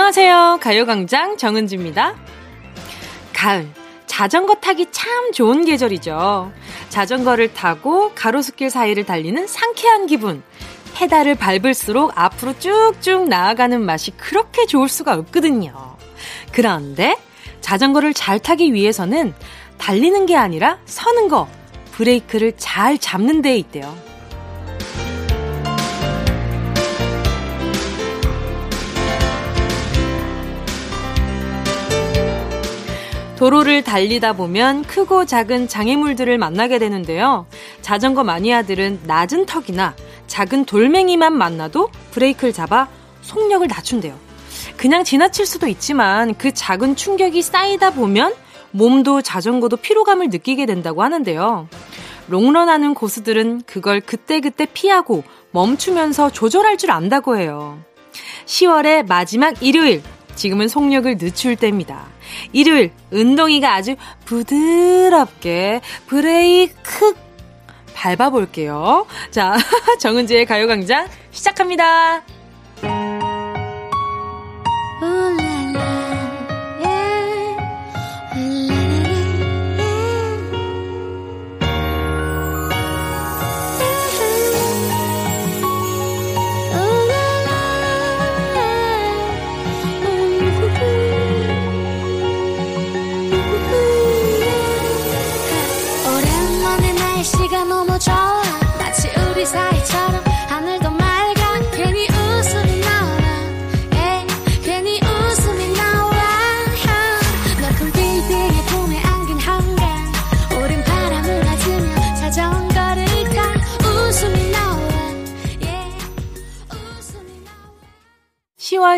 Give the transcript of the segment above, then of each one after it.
안녕하세요. 가요광장 정은지입니다. 가을. 자전거 타기 참 좋은 계절이죠. 자전거를 타고 가로수길 사이를 달리는 상쾌한 기분. 페달을 밟을수록 앞으로 쭉쭉 나아가는 맛이 그렇게 좋을 수가 없거든요. 그런데 자전거를 잘 타기 위해서는 달리는 게 아니라 서는 거, 브레이크를 잘 잡는 데에 있대요. 도로를 달리다 보면 크고 작은 장애물들을 만나게 되는데요. 자전거 마니아들은 낮은 턱이나 작은 돌멩이만 만나도 브레이크를 잡아 속력을 낮춘대요. 그냥 지나칠 수도 있지만 그 작은 충격이 쌓이다 보면 몸도 자전거도 피로감을 느끼게 된다고 하는데요. 롱런하는 고수들은 그걸 그때그때 피하고 멈추면서 조절할 줄 안다고 해요. 10월의 마지막 일요일, 지금은 속력을 늦출 때입니다. 일요일 은동이가 아주 부드럽게 브레이크 밟아볼게요. 자, 정은지의 가요광장 시작합니다.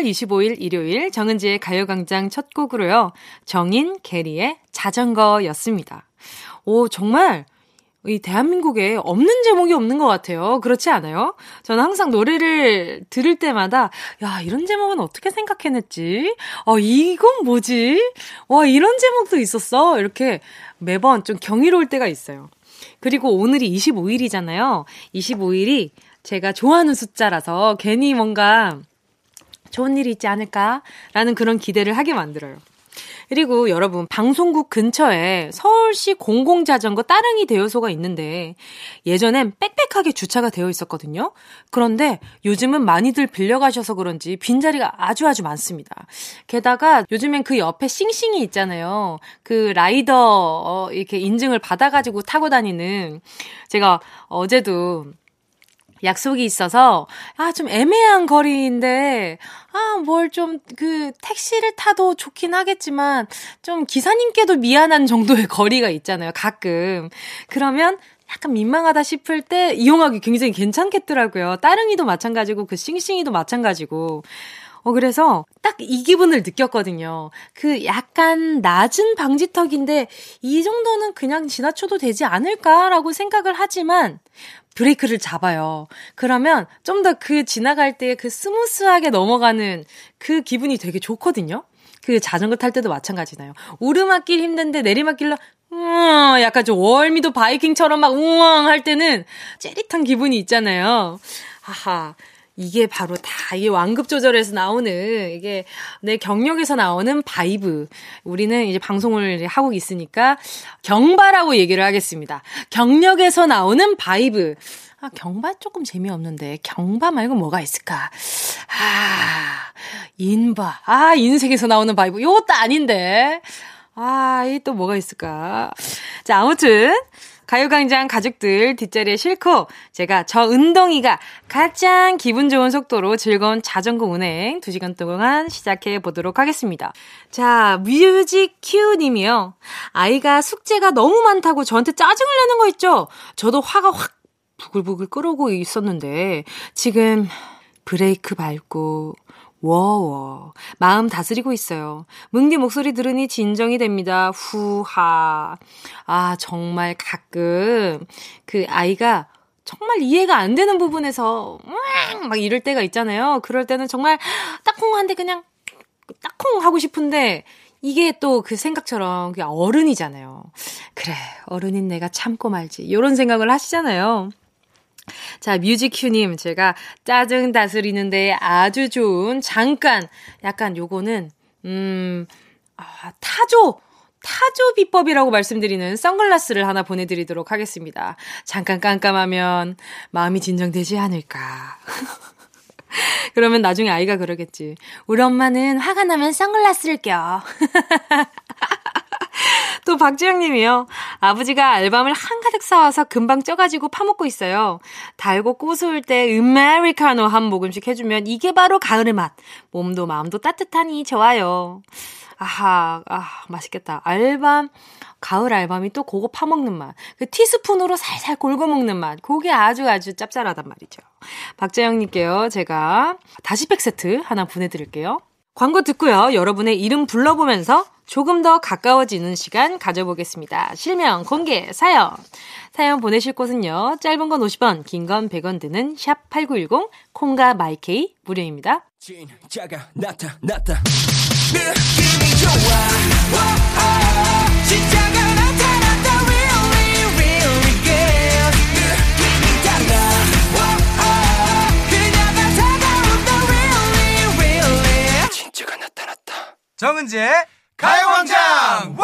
(10월 25일) 일요일 정은지의 가요광장 첫 곡으로요 정인 게리의 자전거였습니다 오 정말 이 대한민국에 없는 제목이 없는 것 같아요. 그렇지 않아요? 저는 항상 노래를 들을 때마다, 야, 이런 제목은 어떻게 생각해냈지? 어, 이건 뭐지? 와, 이런 제목도 있었어? 이렇게 매번 좀 경이로울 때가 있어요. 그리고 오늘이 25일이잖아요. 25일이 제가 좋아하는 숫자라서 괜히 뭔가 좋은 일이 있지 않을까라는 그런 기대를 하게 만들어요. 그리고 여러분, 방송국 근처에 서울시 공공자전거 따릉이 대여소가 있는데 예전엔 빽빽하게 주차가 되어 있었거든요. 그런데 요즘은 많이들 빌려가셔서 그런지 빈자리가 아주 아주 많습니다. 게다가 요즘엔 그 옆에 싱싱이 있잖아요. 그 라이더 어, 이렇게 인증을 받아가지고 타고 다니는 제가 어제도 약속이 있어서, 아, 좀 애매한 거리인데, 아, 뭘 좀, 그, 택시를 타도 좋긴 하겠지만, 좀 기사님께도 미안한 정도의 거리가 있잖아요, 가끔. 그러면, 약간 민망하다 싶을 때 이용하기 굉장히 괜찮겠더라고요. 따릉이도 마찬가지고 그 싱싱이도 마찬가지고. 어, 그래서 딱 이 기분을 느꼈거든요. 그 약간 낮은 방지턱인데 이 정도는 그냥 지나쳐도 되지 않을까라고 생각을 하지만 브레이크를 잡아요. 그러면 좀 더 그 지나갈 때 그 smooth하게 넘어가는 그 기분이 되게 좋거든요. 그 자전거 탈 때도 마찬가지잖아요. 오르막길 힘든데 내리막길로 우엉 약간 좀 월미도 바이킹처럼 막 우엉 할 때는 째릿한 기분이 있잖아요. 하하. 이게 바로 다 이 완급 조절에서 나오는 이게 내 경력에서 나오는 vibe. 우리는 이제 방송을 하고 있으니까 경바라고 얘기를 하겠습니다. 경력에서 나오는 vibe. 아, 경바 조금 재미없는데 경바 말고 뭐가 있을까? 아, 인바. 아, 인생에서 나오는 vibe. 요것도 아닌데. 아, 이 또 뭐가 있을까? 자, 아무튼 가요광장 가족들 뒷자리에 싣고 제가 저 은동이가 가장 기분 좋은 속도로 즐거운 자전거 운행 2시간 동안 시작해 보도록 하겠습니다. 자, music cue 님이요. 아이가 숙제가 너무 많다고 저한테 짜증을 내는 거 있죠? 저도 화가 확 부글부글 끓어오고 있었는데 지금 브레이크 밟고 워워. 마음 다스리고 있어요. 뭉디 목소리 들으니 진정이 됩니다. 후하. 아, 정말 가끔 그 아이가 정말 이해가 안 되는 부분에서 막 이럴 때가 있잖아요. 그럴 때는 정말 딱콩한데 그냥 딱콩 하고 싶은데 이게 또 그 생각처럼 그 어른이잖아요. 그래, 어른인 내가 참고 말지. 이런 생각을 하시잖아요. 자, 뮤직큐님, 제가 짜증 다스리는데 아주 좋은 잠깐, 약간 요거는, 음, 아, 타조! 타조 비법이라고 말씀드리는 선글라스를 하나 보내드리도록 하겠습니다. 잠깐 깜깜하면 마음이 진정되지 않을까. 그러면 나중에 아이가 그러겠지. 우리 엄마는 화가 나면 선글라스를 껴. 또 박지영 님이요. 아버지가 알밤을 한가득 사와서 금방 쪄가지고 파먹고 있어요. 달고 고소할 때 아메리카노 한 모금씩 해주면 이게 바로 가을의 맛. 몸도 마음도 따뜻하니 좋아요. 아하, 아, 맛있겠다. 알밤, 가을 알밤이 또 그거 파먹는 맛. 그 티스푼으로 살살 골고 먹는 맛. 그게 아주 아주 짭짤하단 말이죠. 박재영님께요. 제가 다시팩 세트 하나 보내드릴게요. 광고 듣고요. 여러분의 이름 불러보면서 조금 더 가까워지는 시간 가져보겠습니다. 실명, 공개, 사연. 사연 보내실 곳은요. 짧은 건 50원, 긴 건 100원 드는 샵 8910, 콩과 마이케이 무료입니다. 진짜가 나타났다. 느낌이 좋아. 오, 진짜가 나타났다. Really, really good. 느낌이 달라. 오, 그녀가 다가온다. Really, really. 진짜가 나타났다. 정은지의 가요광장!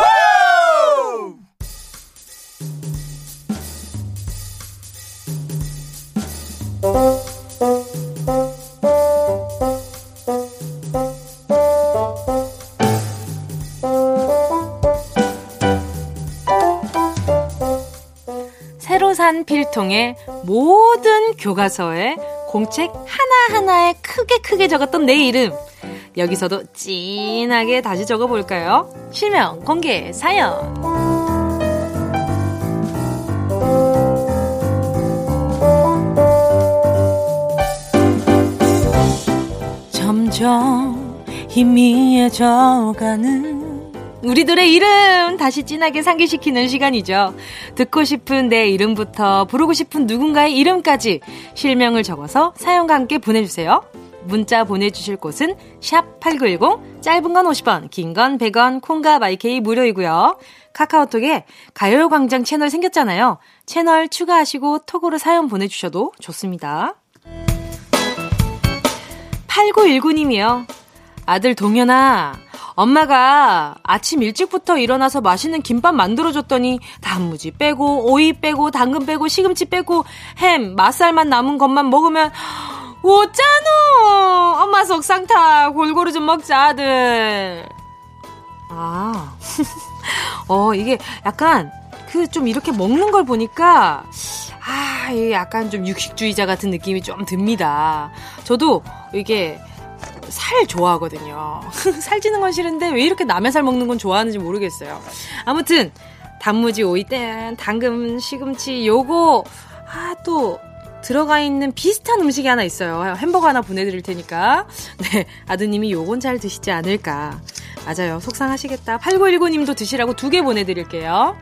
새로 산 필통에 모든 교과서에 공책 하나하나에 크게 크게 적었던 내 이름. 여기서도 진하게 다시 적어볼까요? 실명, 공개, 사연. 점점 희미해져가는 우리들의 이름 다시 진하게 상기시키는 시간이죠. 듣고 싶은 내 이름부터 부르고 싶은 누군가의 이름까지 실명을 적어서 사연과 함께 보내주세요. 문자 보내주실 곳은 샵 8910 짧은 건 50원 긴 건 100원 콩과 마이케이 무료이고요. 카카오톡에 가요광장 채널 생겼잖아요. 채널 추가하시고 톡으로 사연 보내주셔도 좋습니다. 8919님이요. 아들 동현아 엄마가 아침 일찍부터 일어나서 맛있는 김밥 만들어줬더니 단무지 빼고 오이 빼고 당근 빼고 시금치 빼고 햄 맛살만 남은 것만 먹으면 오짜노 엄마 속상타 골고루 좀 먹자 아들 아 어, 이게 약간 그 좀 이렇게 먹는 걸 보니까 아, 이게 약간 좀 육식주의자 같은 느낌이 좀 듭니다. 저도 이게 살 좋아하거든요. 살찌는 건 싫은데 왜 이렇게 남의 살 먹는 건 좋아하는지 모르겠어요. 아무튼 단무지, 오이, 땡, 당근, 시금치 요거 아또 들어가 있는 비슷한 음식이 하나 있어요. 햄버거 하나 보내드릴 테니까. 네, 아드님이 요건 잘 드시지 않을까. 맞아요. 속상하시겠다. 8919님도 드시라고 두 개 보내드릴게요.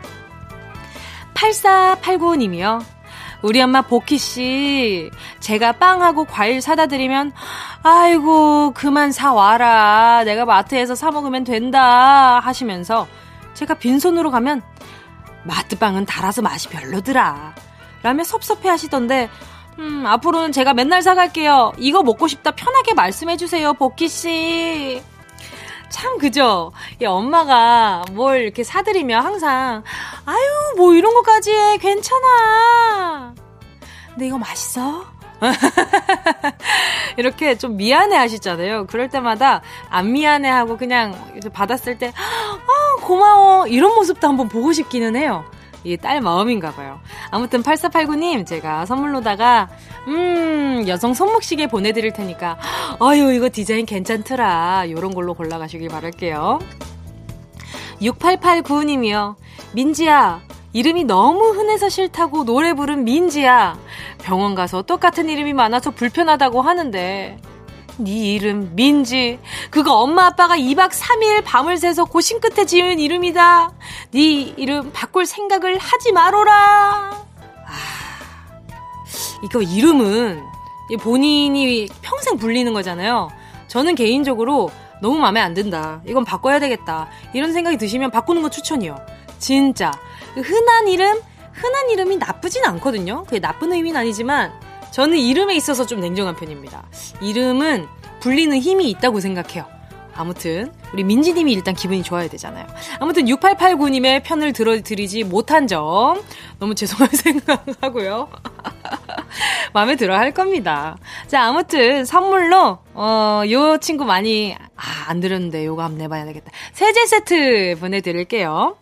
8489님이요. 우리 엄마 보키씨, 제가 빵하고 과일 사다 드리면, 아이고, 그만 사와라. 내가 마트에서 사먹으면 된다. 하시면서, 제가 빈손으로 가면, 마트빵은 달아서 맛이 별로더라. 라며 섭섭해 하시던데, 음, 앞으로는 제가 맨날 사갈게요. 이거 먹고 싶다 편하게 말씀해주세요, 보키씨. 참 그죠? 이 엄마가 뭘 이렇게 사드리면 항상 아유 뭐 이런 거까지 해 괜찮아. 근데 이거 맛있어? 이렇게 좀 미안해 하시잖아요. 그럴 때마다 안 미안해 하고 그냥 받았을 때, 아, 고마워. 이런 모습도 한번 보고 싶기는 해요. 이게 딸 마음인가 봐요. 아무튼 8489님 제가 선물로다가 음 여성 손목시계 보내드릴 테니까 아유 이거 디자인 괜찮더라 요런 걸로 골라가시길 바랄게요. 6889님이요. 민지야 이름이 너무 흔해서 싫다고 노래 부른 민지야 병원 가서 똑같은 이름이 많아서 불편하다고 하는데 네 이름 민지. 그거 엄마 아빠가 2박 3일 밤을 새서 고심 끝에 지은 이름이다. 네 이름 바꿀 생각을 하지 마로라. 아 이거 이름은 본인이 평생 불리는 거잖아요. 저는 개인적으로 너무 마음에 안 든다. 이건 바꿔야 되겠다. 이런 생각이 드시면 바꾸는 거 추천이요. 진짜. 흔한 이름 흔한 이름이 나쁘진 않거든요. 그게 나쁜 의미는 아니지만 저는 이름에 있어서 좀 냉정한 편입니다. 이름은 불리는 힘이 있다고 생각해요. 아무튼 우리 민지님이 일단 기분이 좋아야 되잖아요. 아무튼 6889님의 편을 들어드리지 못한 점 너무 죄송한 생각하고요. 마음에 들어 할 겁니다. 자, 아무튼 선물로 어, 요 친구 많이 아, 안 들었는데 요거 한번 내봐야 되겠다. 세제 세트 보내드릴게요.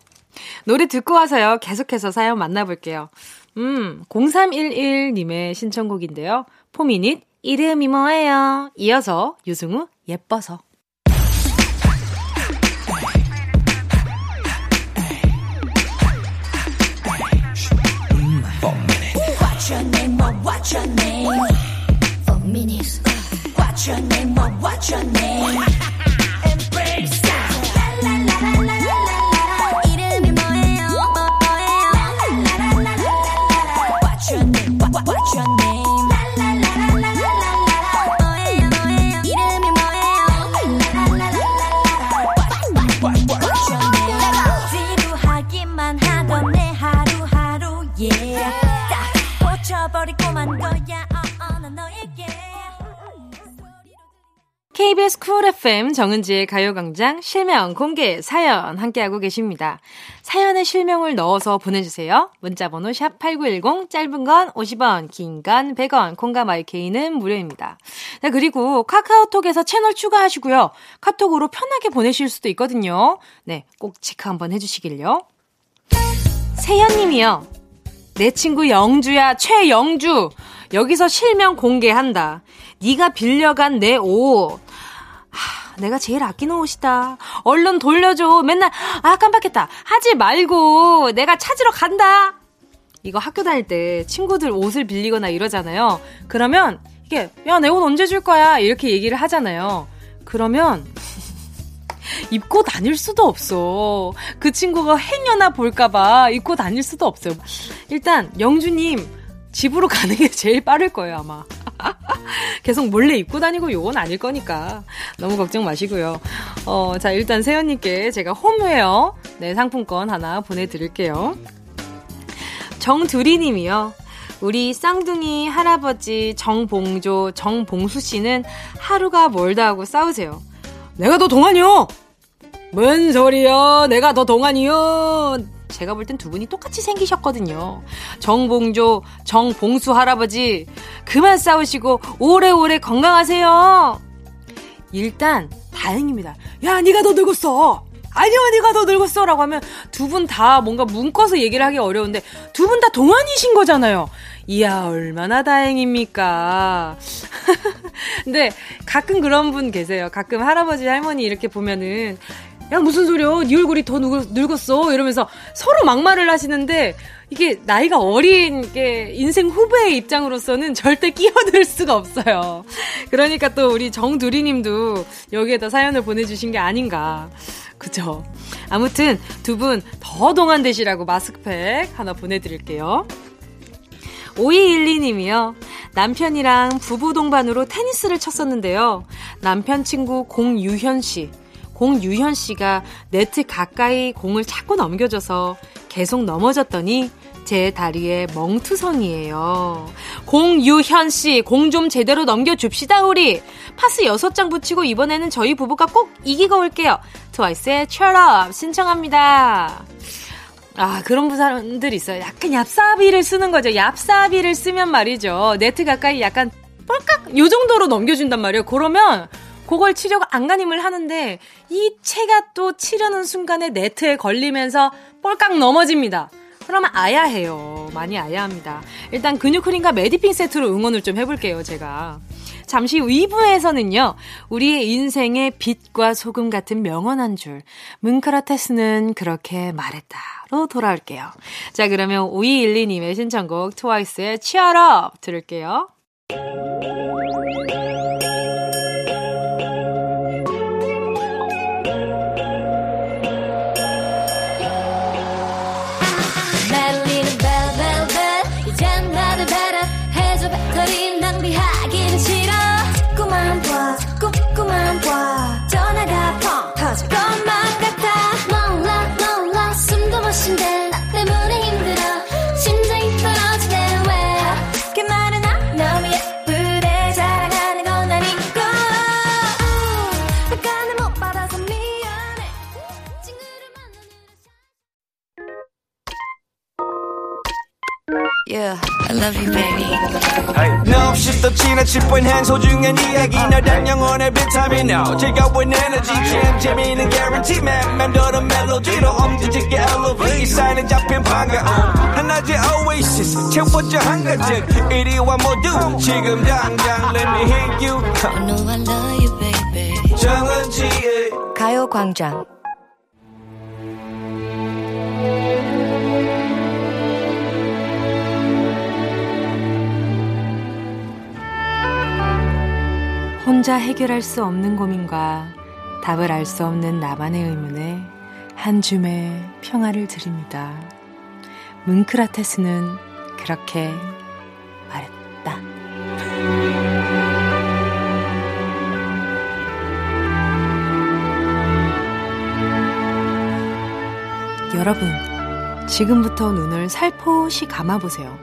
노래 듣고 와서요. 계속해서 사연 만나볼게요. 음, 0311님의 신청곡인데요. 포미닛 이름이 뭐예요? 이어서 유승우 예뻐서. KBS 쿨 FM 정은지의 가요광장 실명 공개 사연 함께하고 계십니다. 사연에 실명을 넣어서 보내주세요. 문자번호 샵8910 짧은 건 50원 긴 건 100원 콩과 마이케이는 무료입니다. 네, 그리고 카카오톡에서 채널 추가하시고요. 카톡으로 편하게 보내실 수도 있거든요. 네, 꼭 체크 한번 해주시길요. 세현님이요. 내 친구 영주야, 최영주. 여기서 실명 공개한다. 네가 빌려간 내 옷. 하, 내가 제일 아끼는 옷이다. 얼른 돌려줘. 맨날 아 깜빡했다. 하지 말고 내가 찾으러 간다. 이거 학교 다닐 때 친구들 옷을 빌리거나 이러잖아요. 그러면 이게 야 내 옷 언제 줄 거야 이렇게 얘기를 하잖아요. 그러면 입고 다닐 수도 없어. 그 친구가 행여나 볼까봐 입고 다닐 수도 없어요. 일단, 영주님, 집으로 가는 게 제일 빠를 거예요, 아마. 계속 몰래 입고 다니고 요건 아닐 거니까. 너무 걱정 마시고요. 어, 자, 일단 세연님께 제가 홈웨어, 네, 상품권 하나 보내드릴게요. 정두리 님이요. 우리 쌍둥이 할아버지 정봉조, 정봉수 씨는 하루가 멀다 하고 싸우세요. 내가 더 동안이요! 뭔 소리야? 내가 더 동안이요? 제가 볼 땐 두 분이 똑같이 생기셨거든요. 정봉조, 정봉수 할아버지, 그만 싸우시고 오래오래 건강하세요. 일단 다행입니다. 야, 네가 더 늙었어. 아니요, 네가 더 늙었어라고 하면 두 분 다 뭔가 묶어서 얘기를 하기 어려운데 두 분 다 동안이신 거잖아요. 이야, 얼마나 다행입니까? 근데 가끔 그런 분 계세요. 가끔 할아버지, 할머니 이렇게 보면은 야 무슨 소리야 네 얼굴이 더 늙었 어 이러면서 서로 막말을 하시는데 이게 나이가 어린 게 인생 후배의 입장으로서는 절대 끼어들 수가 없어요 그러니까 또 우리 정두리님도 여기에다 사연을 보내주신 게 아닌가 그죠 아무튼 두 분 더 동안되시라고 마스크팩 하나 보내드릴게요 5212님이요. 남편이랑 부부 동반으로 테니스를 쳤었는데요. 남편 친구 공유현 씨. 공유현 씨가 네트 가까이 공을 자꾸 넘겨줘서 계속 넘어졌더니 제 다리에 멍투성이에요. 공유현 씨, 공 좀 제대로 넘겨줍시다, 우리. 파스 6장 붙이고 이번에는 저희 부부가 꼭 이기고 올게요. 트와이스의 Up 신청합니다. 아, 그런 사람들 있어요. 약간 얍사비를 쓰는 거죠. 얍사비를 쓰면 말이죠. 네트 가까이 약간 뻘깍 요 정도로 넘겨준단 말이에요. 그러면 그걸 치려고 안간힘을 하는데 이 채가 또 치려는 순간에 네트에 걸리면서 뻘깍 넘어집니다. 그러면 아야 해요. 많이 아야 합니다. 일단 근육 크림과 메디핑 세트로 응원을 좀 해볼게요, 제가. 잠시 후 2부에서는요, 우리의 인생의 빛과 소금 같은 명언 한 줄, 문크라테스는 그렇게 말했다로 돌아올게요. 자, 그러면 5212님의 신청곡 트와이스의 Up 들을게요. Yeah, I love you, baby. 너 없이 또 지나칠 뻔한 소중한 이야기. 너란 영혼의 비타민. No 즐거운 에너지. 참 재미있는 guarantee. man 맘대로 멜로디로 엄지짓게 elevate. 사인은 잡힌 반가움 하나의 oasis. 채워져 한가득 이리와 모두. 지금 당장 let me hit you. I know I love you, baby. 정은지의 가요광장. 혼자 해결할 수 없는 고민과 답을 알 수 없는 나만의 의문에 한 줌의 평화를 드립니다. 문크라테스는 그렇게 말했다. 여러분, 지금부터 눈을 살포시 감아보세요.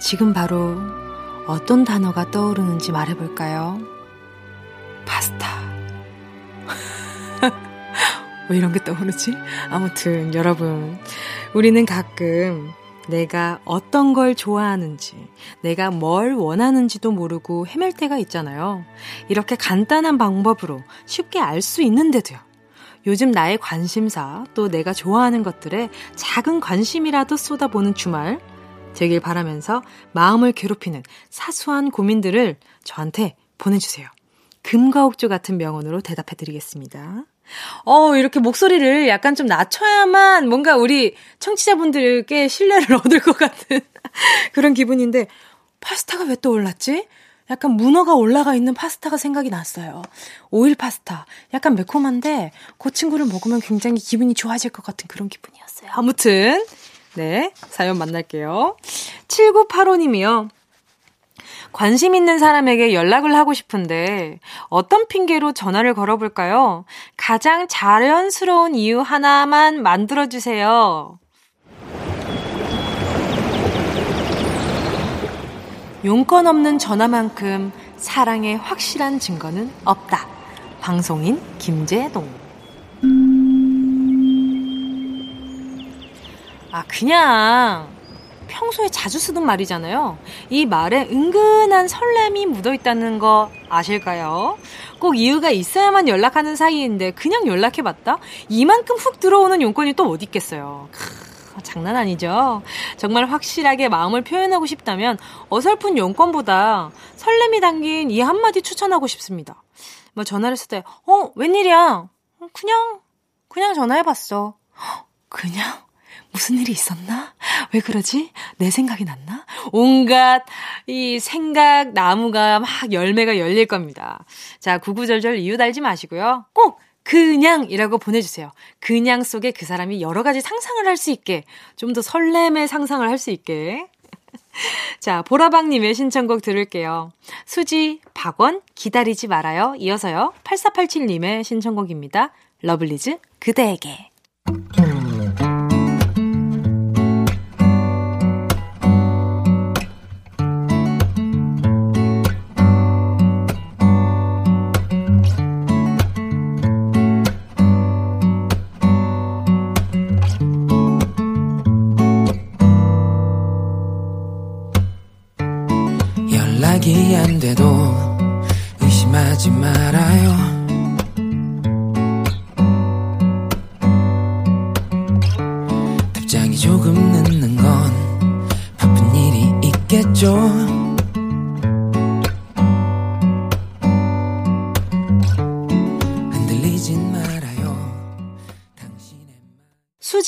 지금 바로 어떤 단어가 떠오르는지 말해볼까요? 파스타. 왜 이런 게 떠오르지? 아무튼 여러분, 우리는 가끔 내가 어떤 걸 좋아하는지, 내가 뭘 원하는지도 모르고 헤맬 때가 있잖아요. 이렇게 간단한 방법으로 쉽게 알 수 있는데도요. 요즘 나의 관심사, 또 내가 좋아하는 것들에 작은 관심이라도 쏟아보는 주말 되길 바라면서 마음을 괴롭히는 사소한 고민들을 저한테 보내주세요. 금가옥조 같은 명언으로 대답해 드리겠습니다. 어, 이렇게 목소리를 약간 좀 낮춰야만 뭔가 우리 청취자분들께 신뢰를 얻을 것 같은 그런 기분인데, 파스타가 왜 또 올랐지? 약간 문어가 올라가 있는 파스타가 생각이 났어요. 오일 파스타. 약간 매콤한데, 그 친구를 먹으면 굉장히 기분이 좋아질 것 같은 그런 기분이었어요. 아무튼, 네, 사연 만날게요. 7985님이요. 관심 있는 사람에게 연락을 하고 싶은데 어떤 핑계로 전화를 걸어볼까요? 가장 자연스러운 이유 하나만 만들어주세요. 용건 없는 전화만큼 사랑의 확실한 증거는 없다. 방송인 김재동. 아, 그냥 평소에 자주 쓰던 말이잖아요. 이 말에 은근한 설렘이 묻어 있다는 거 아실까요? 꼭 이유가 있어야만 연락하는 사이인데 그냥 연락해봤다? 이만큼 훅 들어오는 용건이 또 어디 있겠어요. 크, 장난 아니죠? 정말 확실하게 마음을 표현하고 싶다면 어설픈 용건보다 설렘이 담긴 이 한마디 추천하고 싶습니다. 뭐 전화를 했을 때, 어, 웬일이야? 그냥, 그냥 전화해봤어. 그냥? 무슨 일이 있었나? 왜 그러지? 내 생각이 났나? 온갖 이 생각 나무가 막 열매가 열릴 겁니다. 자, 구구절절 이유 달지 마시고요. 꼭 그냥이라고 보내주세요. 그냥 속에 그 사람이 여러 가지 상상을 할 수 있게, 좀 더 설렘의 상상을 할 수 있게. 자, 보라방님의 신청곡 들을게요. 수지, 박원, 기다리지 말아요. 이어서요. 8487님의 신청곡입니다. 러블리즈, 그대에게.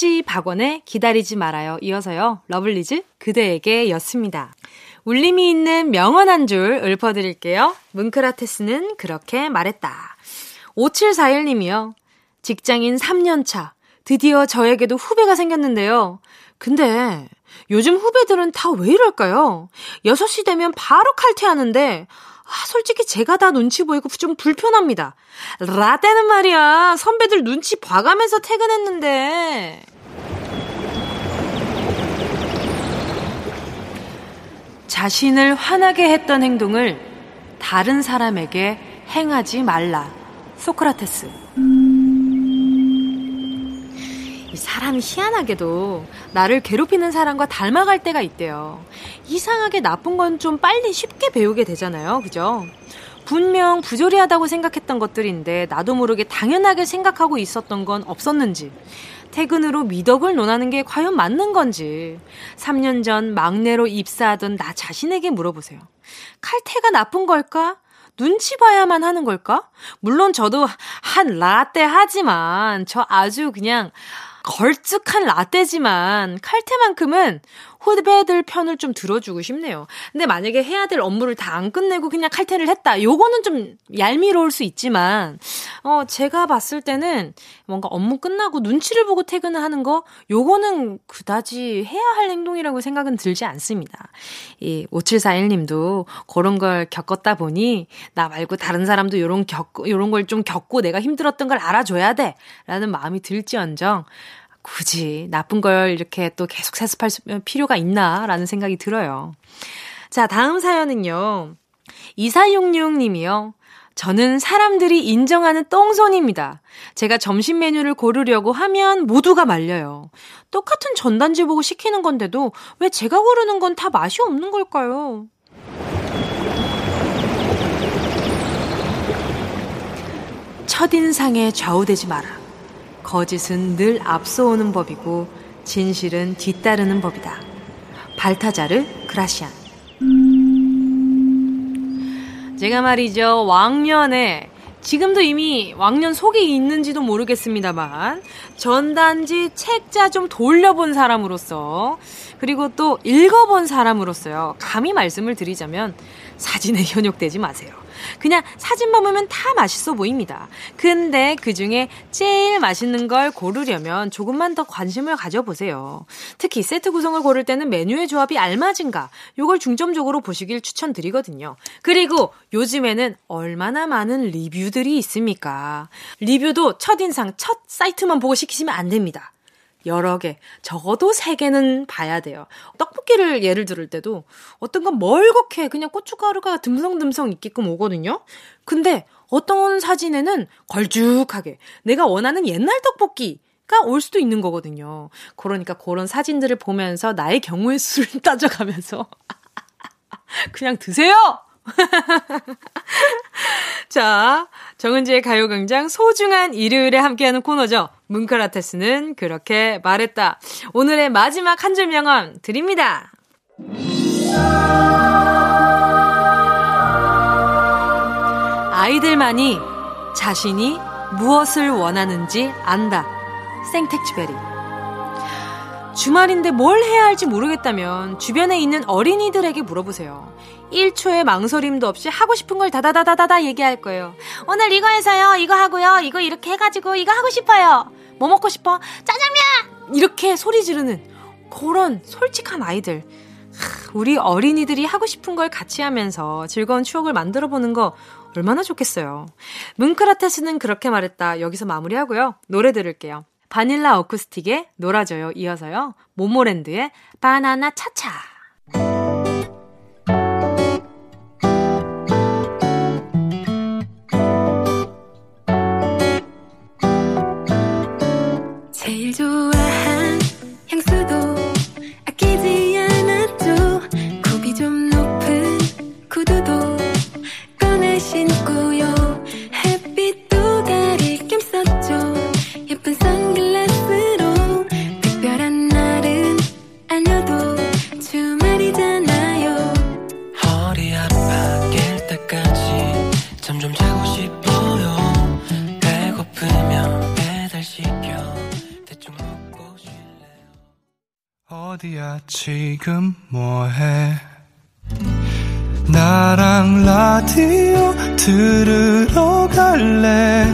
수지 박원의 기다리지 말아요. 이어서요. 러블리즈 그대에게 였습니다. 울림이 있는 명언 한 줄 읊어드릴게요. 문크라테스는 그렇게 말했다. 5741님이요. 직장인 3년차. 드디어 저에게도 후배가 생겼는데요. 근데 요즘 후배들은 다 왜 이럴까요? 6시 되면 바로 칼퇴하는데 아, 솔직히 제가 다 눈치 보이고 좀 불편합니다. 라떼는 말이야. 선배들 눈치 봐가면서 퇴근했는데. 자신을 화나게 했던 행동을 다른 사람에게 행하지 말라. 소크라테스. 이 사람이 희한하게도 나를 괴롭히는 사람과 닮아갈 때가 있대요. 이상하게 나쁜 건 좀 빨리 쉽게 배우게 되잖아요. 그죠? 분명 부조리하다고 생각했던 것들인데 나도 모르게 당연하게 생각하고 있었던 건 없었는지 퇴근으로 미덕을 논하는 게 과연 맞는 건지 3년 전 막내로 입사하던 나 자신에게 물어보세요. 칼퇴가 나쁜 걸까? 눈치 봐야만 하는 걸까? 물론 저도 한 라떼 하지만 저 아주 그냥 걸쭉한 라떼지만 칼퇴만큼은 후배들 편을 좀 들어주고 싶네요. 근데 만약에 해야 될 업무를 다 안 끝내고 그냥 칼퇴를 했다. 요거는 좀 얄미로울 수 있지만, 어, 제가 봤을 때는 뭔가 업무 끝나고 눈치를 보고 퇴근을 하는 거, 요거는 그다지 해야 할 행동이라고 생각은 들지 않습니다. 이 5741님도 그런 걸 겪었다 보니, 나 말고 다른 사람도 요런 겪, 요런 걸 좀 겪고 내가 힘들었던 걸 알아줘야 돼. 라는 마음이 들지언정, 굳이 나쁜 걸 이렇게 또 계속 세습할 필요가 있나라는 생각이 들어요. 자, 다음 사연은요. 2466님이요. 저는 사람들이 인정하는 똥손입니다. 제가 점심 메뉴를 고르려고 하면 모두가 말려요. 똑같은 전단지 보고 시키는 건데도 왜 제가 고르는 건 다 맛이 없는 걸까요? 첫인상에 좌우되지 마라. 거짓은 늘 앞서오는 법이고 진실은 뒤따르는 법이다. 발타자르 그라시안. 제가 말이죠. 왕년에 지금도 이미 왕년 속에 있는지도 모르겠습니다만 전단지 책자 좀 돌려본 사람으로서 그리고 또 읽어본 사람으로서요. 감히 말씀을 드리자면 사진에 현혹되지 마세요. 그냥 사진만 보면 다 맛있어 보입니다. 근데 그 중에 제일 맛있는 걸 고르려면 조금만 더 관심을 가져보세요. 특히 세트 구성을 고를 때는 메뉴의 조합이 알맞은가, 요걸 중점적으로 보시길 추천드리거든요. 그리고 요즘에는 얼마나 많은 리뷰들이 있습니까? 리뷰도 첫인상, 첫 사이트만 보고 시키시면 안 됩니다. 여러 개, 적어도 세 개는 봐야 돼요. 떡볶이를 예를 들을 때도 어떤 건 멀겋게 그냥 고춧가루가 듬성듬성 있게끔 오거든요. 근데 어떤 사진에는 걸쭉하게 내가 원하는 옛날 떡볶이 올 수도 있는 거거든요. 그러니까 그런 사진들을 보면서 나의 경우의 수를 따져가면서 그냥 드세요! 자, 정은지의 가요광장 소중한 일요일에 함께하는 코너죠. 뭉클라테스는 그렇게 말했다. 오늘의 마지막 한 줄 명언 드립니다. 아이들만이 자신이 무엇을 원하는지 안다. 생텍쥐베리. 주말인데 뭘 해야 할지 모르겠다면 주변에 있는 어린이들에게 물어보세요. 1초의 망설임도 없이 하고 싶은 걸 다다다다다다 얘기할 거예요. 오늘 이거 해서요. 이거 하고요. 이거 이렇게 해가지고 이거 하고 싶어요. 뭐 먹고 싶어? 짜장면! 이렇게 소리 지르는 그런 솔직한 아이들. 우리 어린이들이 하고 싶은 걸 같이 하면서 즐거운 추억을 만들어 보는 거 얼마나 좋겠어요. 뭉크라테스는 그렇게 말했다. 여기서 마무리하고요. 노래 들을게요. 바닐라 어쿠스틱의 놀아줘요. 이어서요. 모모랜드의 바나나 차차. 지금 뭐해? 나랑 라디오 들으러 갈래?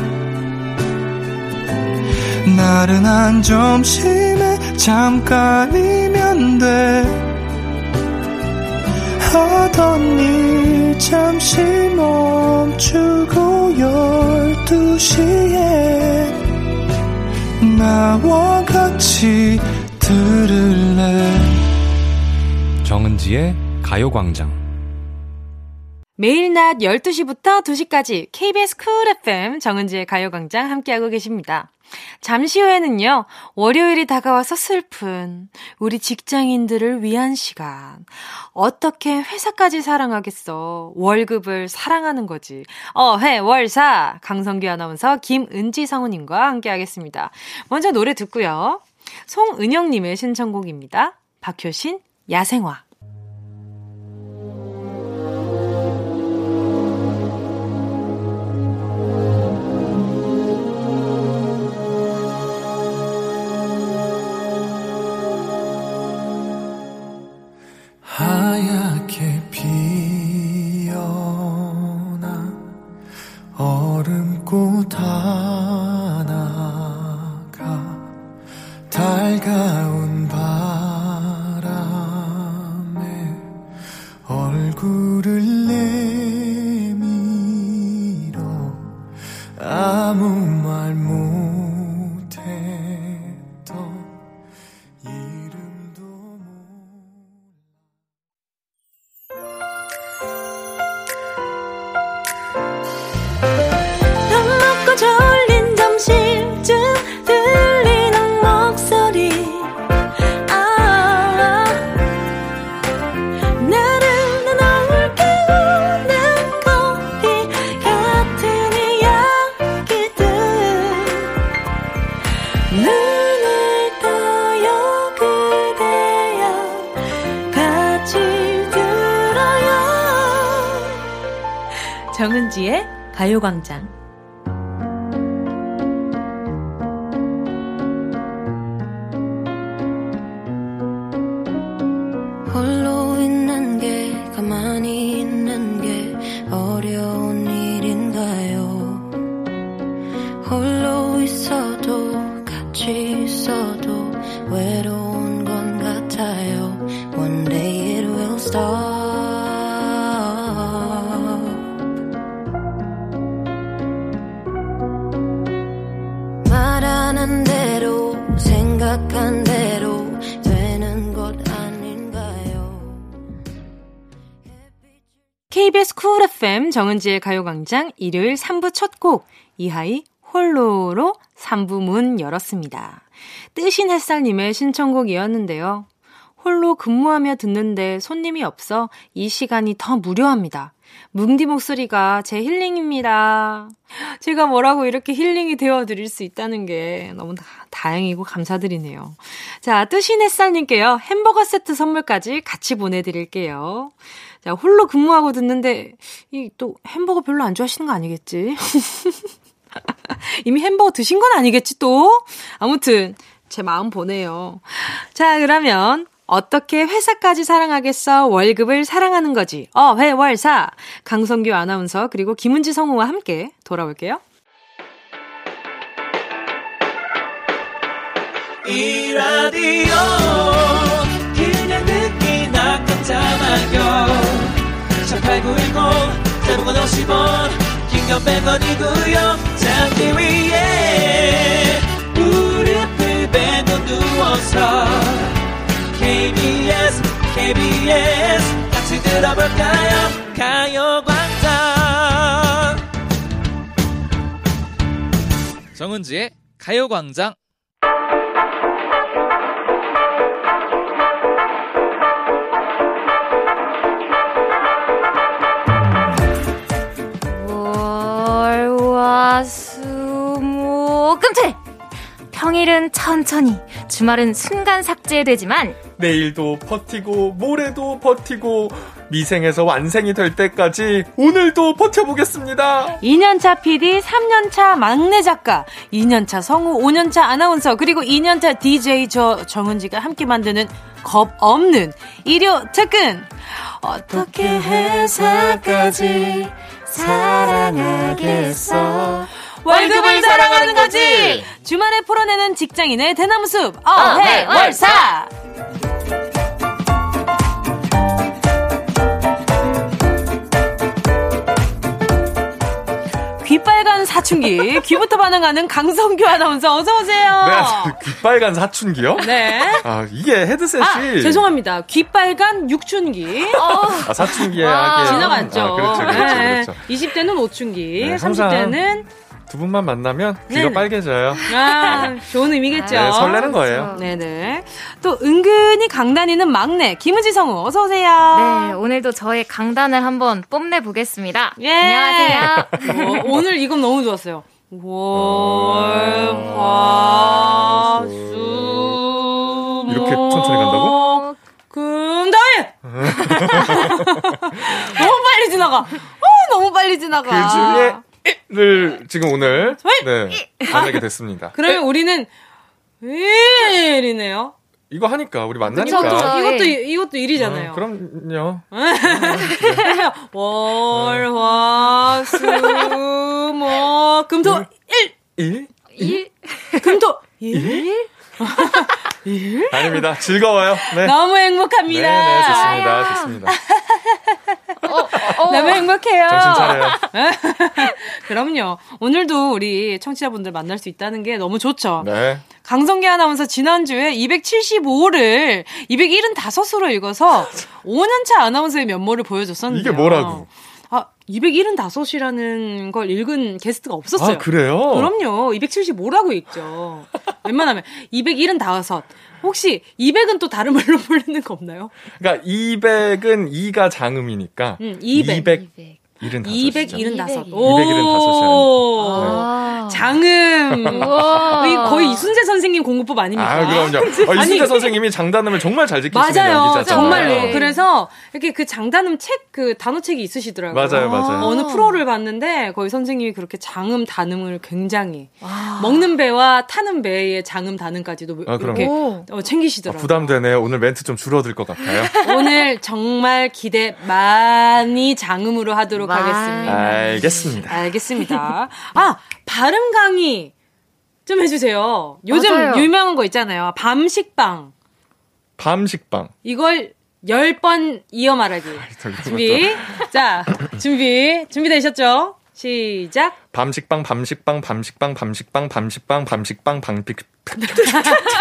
나른한 점심에 잠깐이면 돼. 하던 일 잠시 멈추고 열두 시에 나와 같이 들을래 정은지의 가요광장 매일 낮 12시부터 2시까지 KBS 쿨 FM 정은지의 가요광장 함께하고 계십니다. 잠시 후에는요, 월요일이 다가와서 슬픈 우리 직장인들을 위한 시간. 어떻게 회사까지 사랑하겠어? 월급을 사랑하는 거지. 어회 월사! 강성규 아나운서 김은지 성우님과 함께하겠습니다. 먼저 노래 듣고요. 송은영님의 신청곡입니다. 박효신, 야생화. 가요광장. 생각한 대로 되는 것 아닌가요? KBS 쿨 FM 정은지의 가요광장 일요일 3부 첫 곡 이하이 홀로로 3부 문 열었습니다. 뜨신 햇살님의 신청곡이었는데요. 홀로 근무하며 듣는데 손님이 없어 이 시간이 더 무료합니다. 뭉디 목소리가 제 힐링입니다. 제가 뭐라고 이렇게 힐링이 되어 드릴 수 있다는 게 너무 다, 다행이고 감사드리네요. 자, 뜨신 햇살님께요. 햄버거 세트 선물까지 같이 보내드릴게요. 자, 홀로 근무하고 듣는데, 이 또 햄버거 별로 안 좋아하시는 거 아니겠지? 이미 햄버거 드신 건 아니겠지, 또? 아무튼, 제 마음 보내요. 자, 그러면, 어떻게 회사까지 사랑하겠어? 월급을 사랑하는 거지. 어, 회, 월, 사. 강성규 아나운서, 그리고 김은지 성우와 함께 돌아올게요. 이 라디오 그냥 듣기나 깜짝마요 18910 대목원 50원 긴건 100원이고요 잠기 위에 무릎을 베고 누워서 KBS KBS. 같이 들어볼까요? 가요광장. 정은지의 가요광장. 월화수목금토일 평일은 천천히 주말은 순간 삭제되지만 내일도 버티고 모레도 버티고 미생에서 완생이 될 때까지 오늘도 버텨보겠습니다. 2년차 PD, 3년차 막내 작가, 2년차 성우, 5년차 아나운서, 그리고 2년차 DJ 저 정은지가 함께 만드는 겁 없는 일요 특근. 어떻게 회사까지 사랑하겠어? 월급을 사랑하는 거지! 주말에 풀어내는 직장인의 대나무숲, 어회월사! 귀 귀빨간 사춘기, 귀부터 반응하는 강성규 아나운서 어서 오세요. 네, 귀빨간 사춘기요? 네. 아, 이게 헤드셋이. 아, 죄송합니다. 귀빨간 육춘기. 아, 사춘기에 와, 하기에는- 지나갔죠. 아, 그렇죠, 그렇죠, 네. 그렇죠. 20대는 오춘기, 네, 항상 30대는 두 분만 만나면 귀가 네네. 빨개져요. 아, 좋은 의미겠죠. 네, 설레는 거예요. 네네. 또 은근히 강다니는 막내 김은지 성우 어서 오세요. 네, 오늘도 저의 강단을 한번 뽐내 보겠습니다. 예. 안녕하세요. 어, 오늘 이건 너무 좋았어요. 월, 어. 화, 수, 이렇게 목, 천천히 간다고? 금, 다일! 너무 빨리 지나가. 어, 너무 빨리 지나가. 그 중에 를 지금 오늘 왜? 네, 만나게 됐습니다. 그러면 우리는 1이네요. 이거 하니까 우리 만나니까. 그쵸, 그쵸. 이것도, 예. 이것도 1이잖아요. 어, 그럼요. 월, 화, 수, 목, 금, 토, 일! 일? 금토, 일? 아닙니다. 즐거워요. 네. 너무 행복합니다. 네, 네, 좋습니다. 좋습니다. 너무 행복해요. 정신 차려요. 그럼요. 오늘도 우리 청취자분들 만날 수 있다는 게 너무 좋죠. 네. 강성기 아나운서 지난주에 275를 275으로 읽어서 5년차 아나운서의 면모를 보여줬었는데 이게 뭐라고? 아, 275이라는 걸 읽은 게스트가 없었어요. 아, 그래요? 그럼요. 275라고 읽죠. 웬만하면 275. 혹시 200은 또 다른 말로 부르는 거 없나요? 그러니까 200은 2가 장음이니까 응, 200. 200. 275. 275. 200. 오. 아. 장음. 우와. 이 거의 이순재 선생님 공부법 아닙니까? 아, 그럼요. 어, 이순재 선생님이 장단음을 정말 잘 지키시는 맞아요. 정말로. 네. 그래서 이렇게 그 장단음 책, 그 단어책이 있으시더라고요. 맞아요, 맞아요. 어느 프로를 봤는데 거기 선생님이 그렇게 장음, 단음을 굉장히 와. 먹는 배와 타는 배의 장음, 단음까지도 아, 그럼. 이렇게 오. 어, 아, 챙기시더라고요. 부담되네요. 오늘 멘트 좀 줄어들 것 같아요. 오늘 정말 기대 많이 장음으로 하도록 많이. 하겠습니다. 알겠습니다. 알겠습니다. 아, 발음 강의 좀 해주세요. 요즘 맞아요. 유명한 거 있잖아요. 밤식빵. 밤식빵. 이걸 10번 이어 말하기. 준비. 자, 준비. 준비되셨죠? 시작. 밤식빵, 밤식빵, 밤식빵, 밤식빵, 밤식빵, 밤식빵, 밤식.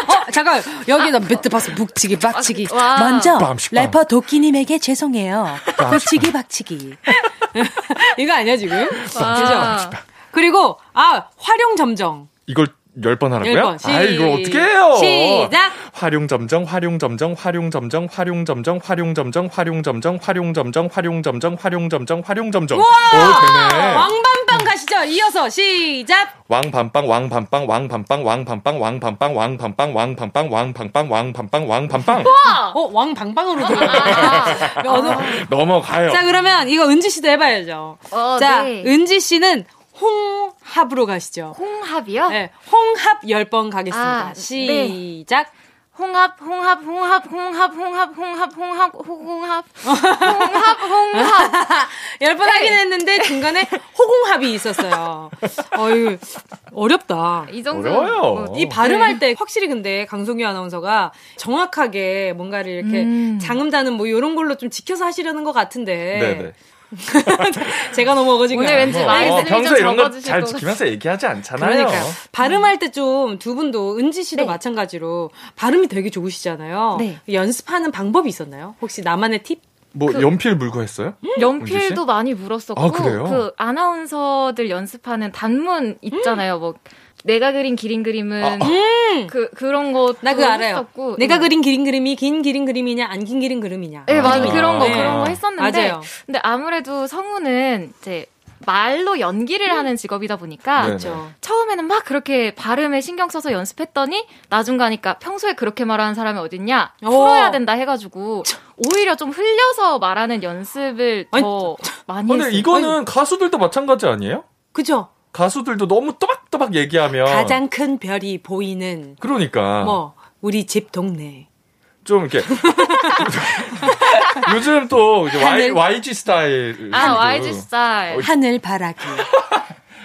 어, 잠깐. 여기다 몇 봤어. 북치기, 박치기. 와. 먼저, 빰시빵. 래퍼 도끼님에게 죄송해요. 북치기, 박치기. 이거 아니야, 지금? 와. 그죠? 그리고, 아, 활용 점정. 이걸 열번 하라고요? 열 번. 시- 아, 이걸 어떻게 해요? 시작. 활용점정, 활용점정, 활용점정, 활용점정, 활용점정, 활용점정, 활용점정, 활용점정, 활용점정, 활용점정. 오, 되네. 왕밤빵 가시죠. 이어서 시작. 왕밤빵, 왕밤빵, 왕밤빵, 왕밤빵, 왕밤빵, 왕밤빵, 왕밤빵, 왕밤빵, 왕밤빵, 왕밤빵. 어, 왕방방으로 들어요. 어, 넘어가요. 자, 그러면 이거 은지 씨도 해봐야죠. 어, 자, 네. 은지 씨는 홍합으로 가시죠. 홍합이요? 네. 홍합 10번 가겠습니다. 아, 네. 시작. 네. 홍합 홍합 홍합 홍합 홍합 홍합 홍합 호공합 홍합 홍합 열 번 하긴 네. 했는데 중간에 호공합이 있었어요. 어유 어렵다. 이 정도 어려워요. 뭐 이 발음할 네. 때 확실히 근데 강송규 아나운서가 정확하게 뭔가를 이렇게 음. 장음 단음 뭐 이런 걸로 좀 지켜서 하시려는 것 같은데 네네. 제가 너무 어거진가요? 오늘 왠지 어, 말씀이 좀 평소에 이런 거잘것 지키면서 얘기하지 않잖아요. 그러니까요. 발음할 때 좀 두 분도 은지 씨도 네. 마찬가지로 발음이 되게 좋으시잖아요. 네. 연습하는 방법이 있었나요? 혹시 나만의 팁? 뭐 연필 물고 했어요? 연필도 많이 물었었고 아, 그래요? 그 아나운서들 연습하는 단문 있잖아요. 뭐 내가 그린 기린 그림은 아, 그 그런 거나 그거 알아요. 했었고 내가 네. 그린 기린 그림이 긴 기린 그림이냐 안 긴 기린 그림이냐. 네, 맞아 아. 그런 거 네. 그런 거 했었는데 맞아요. 근데 아무래도 성우는 이제 말로 연기를 하는 직업이다 보니까 네네. 그렇죠. 처음에는 막 그렇게 발음에 신경 써서 연습했더니 나중 가니까 평소에 그렇게 말하는 사람이 어딨냐 오. 풀어야 된다 해가지고 오히려 좀 흘려서 말하는 연습을 아니, 더 많이 근데 했어요. 이거는 가수들도 마찬가지 아니에요? 그죠? 가수들도 너무 또박또박 얘기하면 가장 큰 별이 보이는 그러니까 뭐 우리 집 동네. 좀 이렇게 요즘 또 이제 Y, 하늘. YG 스타일 아 YG 스타일 하늘 바라기.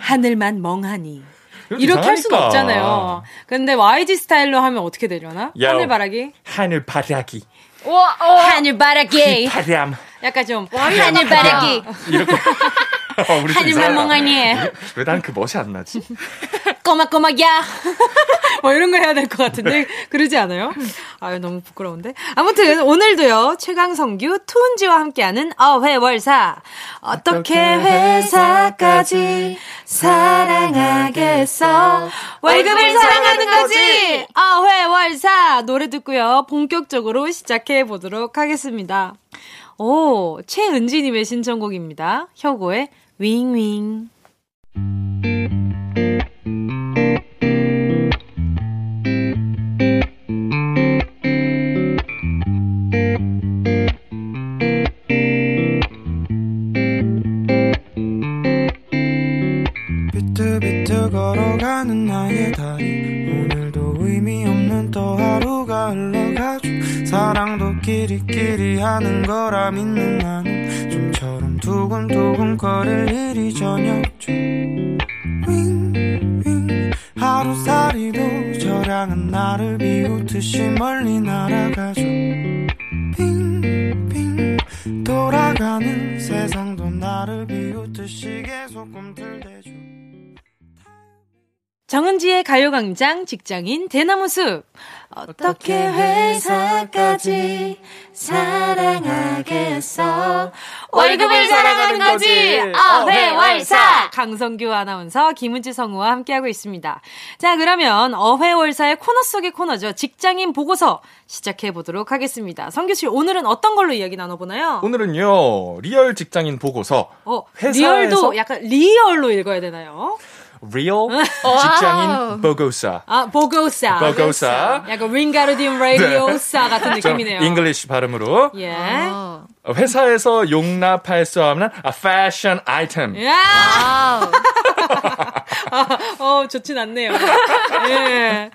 하늘만 멍하니. 이렇게 할 수는. 없잖아요. 근데 YG 스타일로 하면 어떻게 되려나? 야오. 하늘 바라기. 하늘 바라기 와, 어. 하늘 바라기. 바람 약간 좀 하늘 바라기. 이렇게 어, 이상하다. 멍하니. 왜난 그 멋이 안 나지? 꼬막꼬막야. 뭐 이런 거 해야 될 것 같은데? 그러지 않아요? 아유 너무 부끄러운데? 아무튼 오늘도요 최강성규 투은지와 함께하는 어회월사. 어떻게 회사까지 사랑하겠어? 월급을 사랑하는 거지! 어회월사! 노래 듣고요 본격적으로 시작해 보도록 하겠습니다 오 최은지님의 신청곡입니다. 혁오의 윙윙 하는 거라 믿는 나는 좀처럼 두근두근 거릴 일이 전혀 없죠. 윙윙 하루살이도 저량은 나를 비웃듯이 멀리 날아가죠. 빙빙 돌아가는 세상도 나를 비웃듯이 계속 꿈틀대죠. 정은지의 가요광장 직장인 대나무 숲 어떻게 회사까지 사랑하겠어? 월급을 사랑하는 거지. 어회월사. 강성규 아나운서 김은지 성우와 함께하고 있습니다. 자 그러면 어회월사의 코너 속의 코너죠. 직장인 보고서 시작해 보도록 하겠습니다. 성규씨 오늘은 어떤 걸로 이야기 나눠보나요? 오늘은요 real 직장인 보고서. 어, 회사에서- real도 약간 real로 읽어야 되나요? real 직장인 보고서 아, 보고사. 보고사. 약간 윙가르디움 레비오사 같은 좀 느낌이네요. English 발음으로 예. 아. 회사에서 용납할 수 없는 아, 패션 아이템 야! 아우. 어, 좋진 않네요. 예.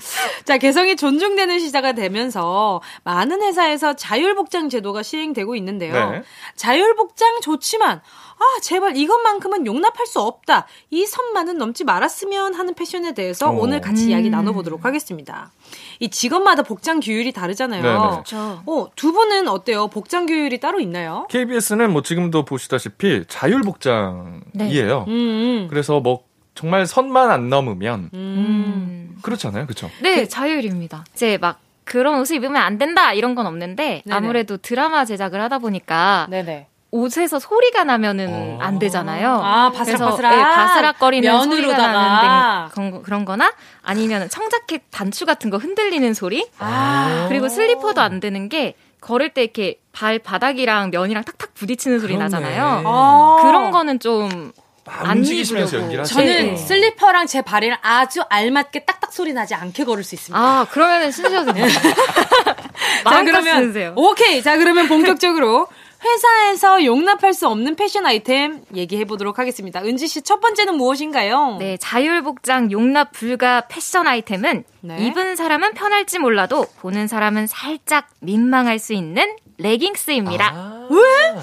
자, 개성이 존중되는 시대가 되면서 많은 회사에서 자율복장 제도가 시행되고 있는데요. 네. 자율복장 좋지만, 아, 제발 이것만큼은 용납할 수 없다. 이 선만은 넘지 말았으면 하는 패션에 대해서 오. 오늘 같이 이야기 나눠보도록 하겠습니다. 이 직업마다 복장 규율이 다르잖아요. 네네. 그렇죠. 어, 두 분은 어때요? 복장 규율이 따로 있나요? KBS는 뭐 지금도 보시다시피 자율 복장이에요. 음, 음. 그래서 뭐 정말 선만 안 넘으면 음. 그렇잖아요, 그렇죠? 네, 자율입니다. 이제 막 그런 옷을 입으면 안 된다 이런 건 없는데 네네. 아무래도 드라마 제작을 하다 보니까 네네. 옷에서 소리가 나면은 어. 안 되잖아요. 아, 그래서, 바스락바스락. 예, 바스락거리는 면으로다가. 소리가 나는 그런, 거- 거나 아니면 청자켓 단추 같은 거 흔들리는 소리 아. 그리고 슬리퍼도 안 되는 게 걸을 때 이렇게 발 바닥이랑 면이랑 탁탁 부딪히는 소리 그러네. 나잖아요. 아. 그런 거는 좀막안 움직이시면서 입으려고. 연기를 하죠. 저는 네. 슬리퍼랑 제 발이랑 아주 알맞게 딱딱 소리 나지 않게 걸을 수 있습니다. 아, 그러면은 신으셔도 됩니다. 자, 그러면 쓰세요. 오케이. 자, 그러면 본격적으로 회사에서 용납할 수 없는 패션 아이템 얘기해 보도록 하겠습니다. 은지 씨 첫 번째는 무엇인가요? 네, 자율복장 용납 불가 패션 아이템은 네. 입은 사람은 편할지 몰라도 보는 사람은 살짝 민망할 수 있는 레깅스입니다. 아. 왜?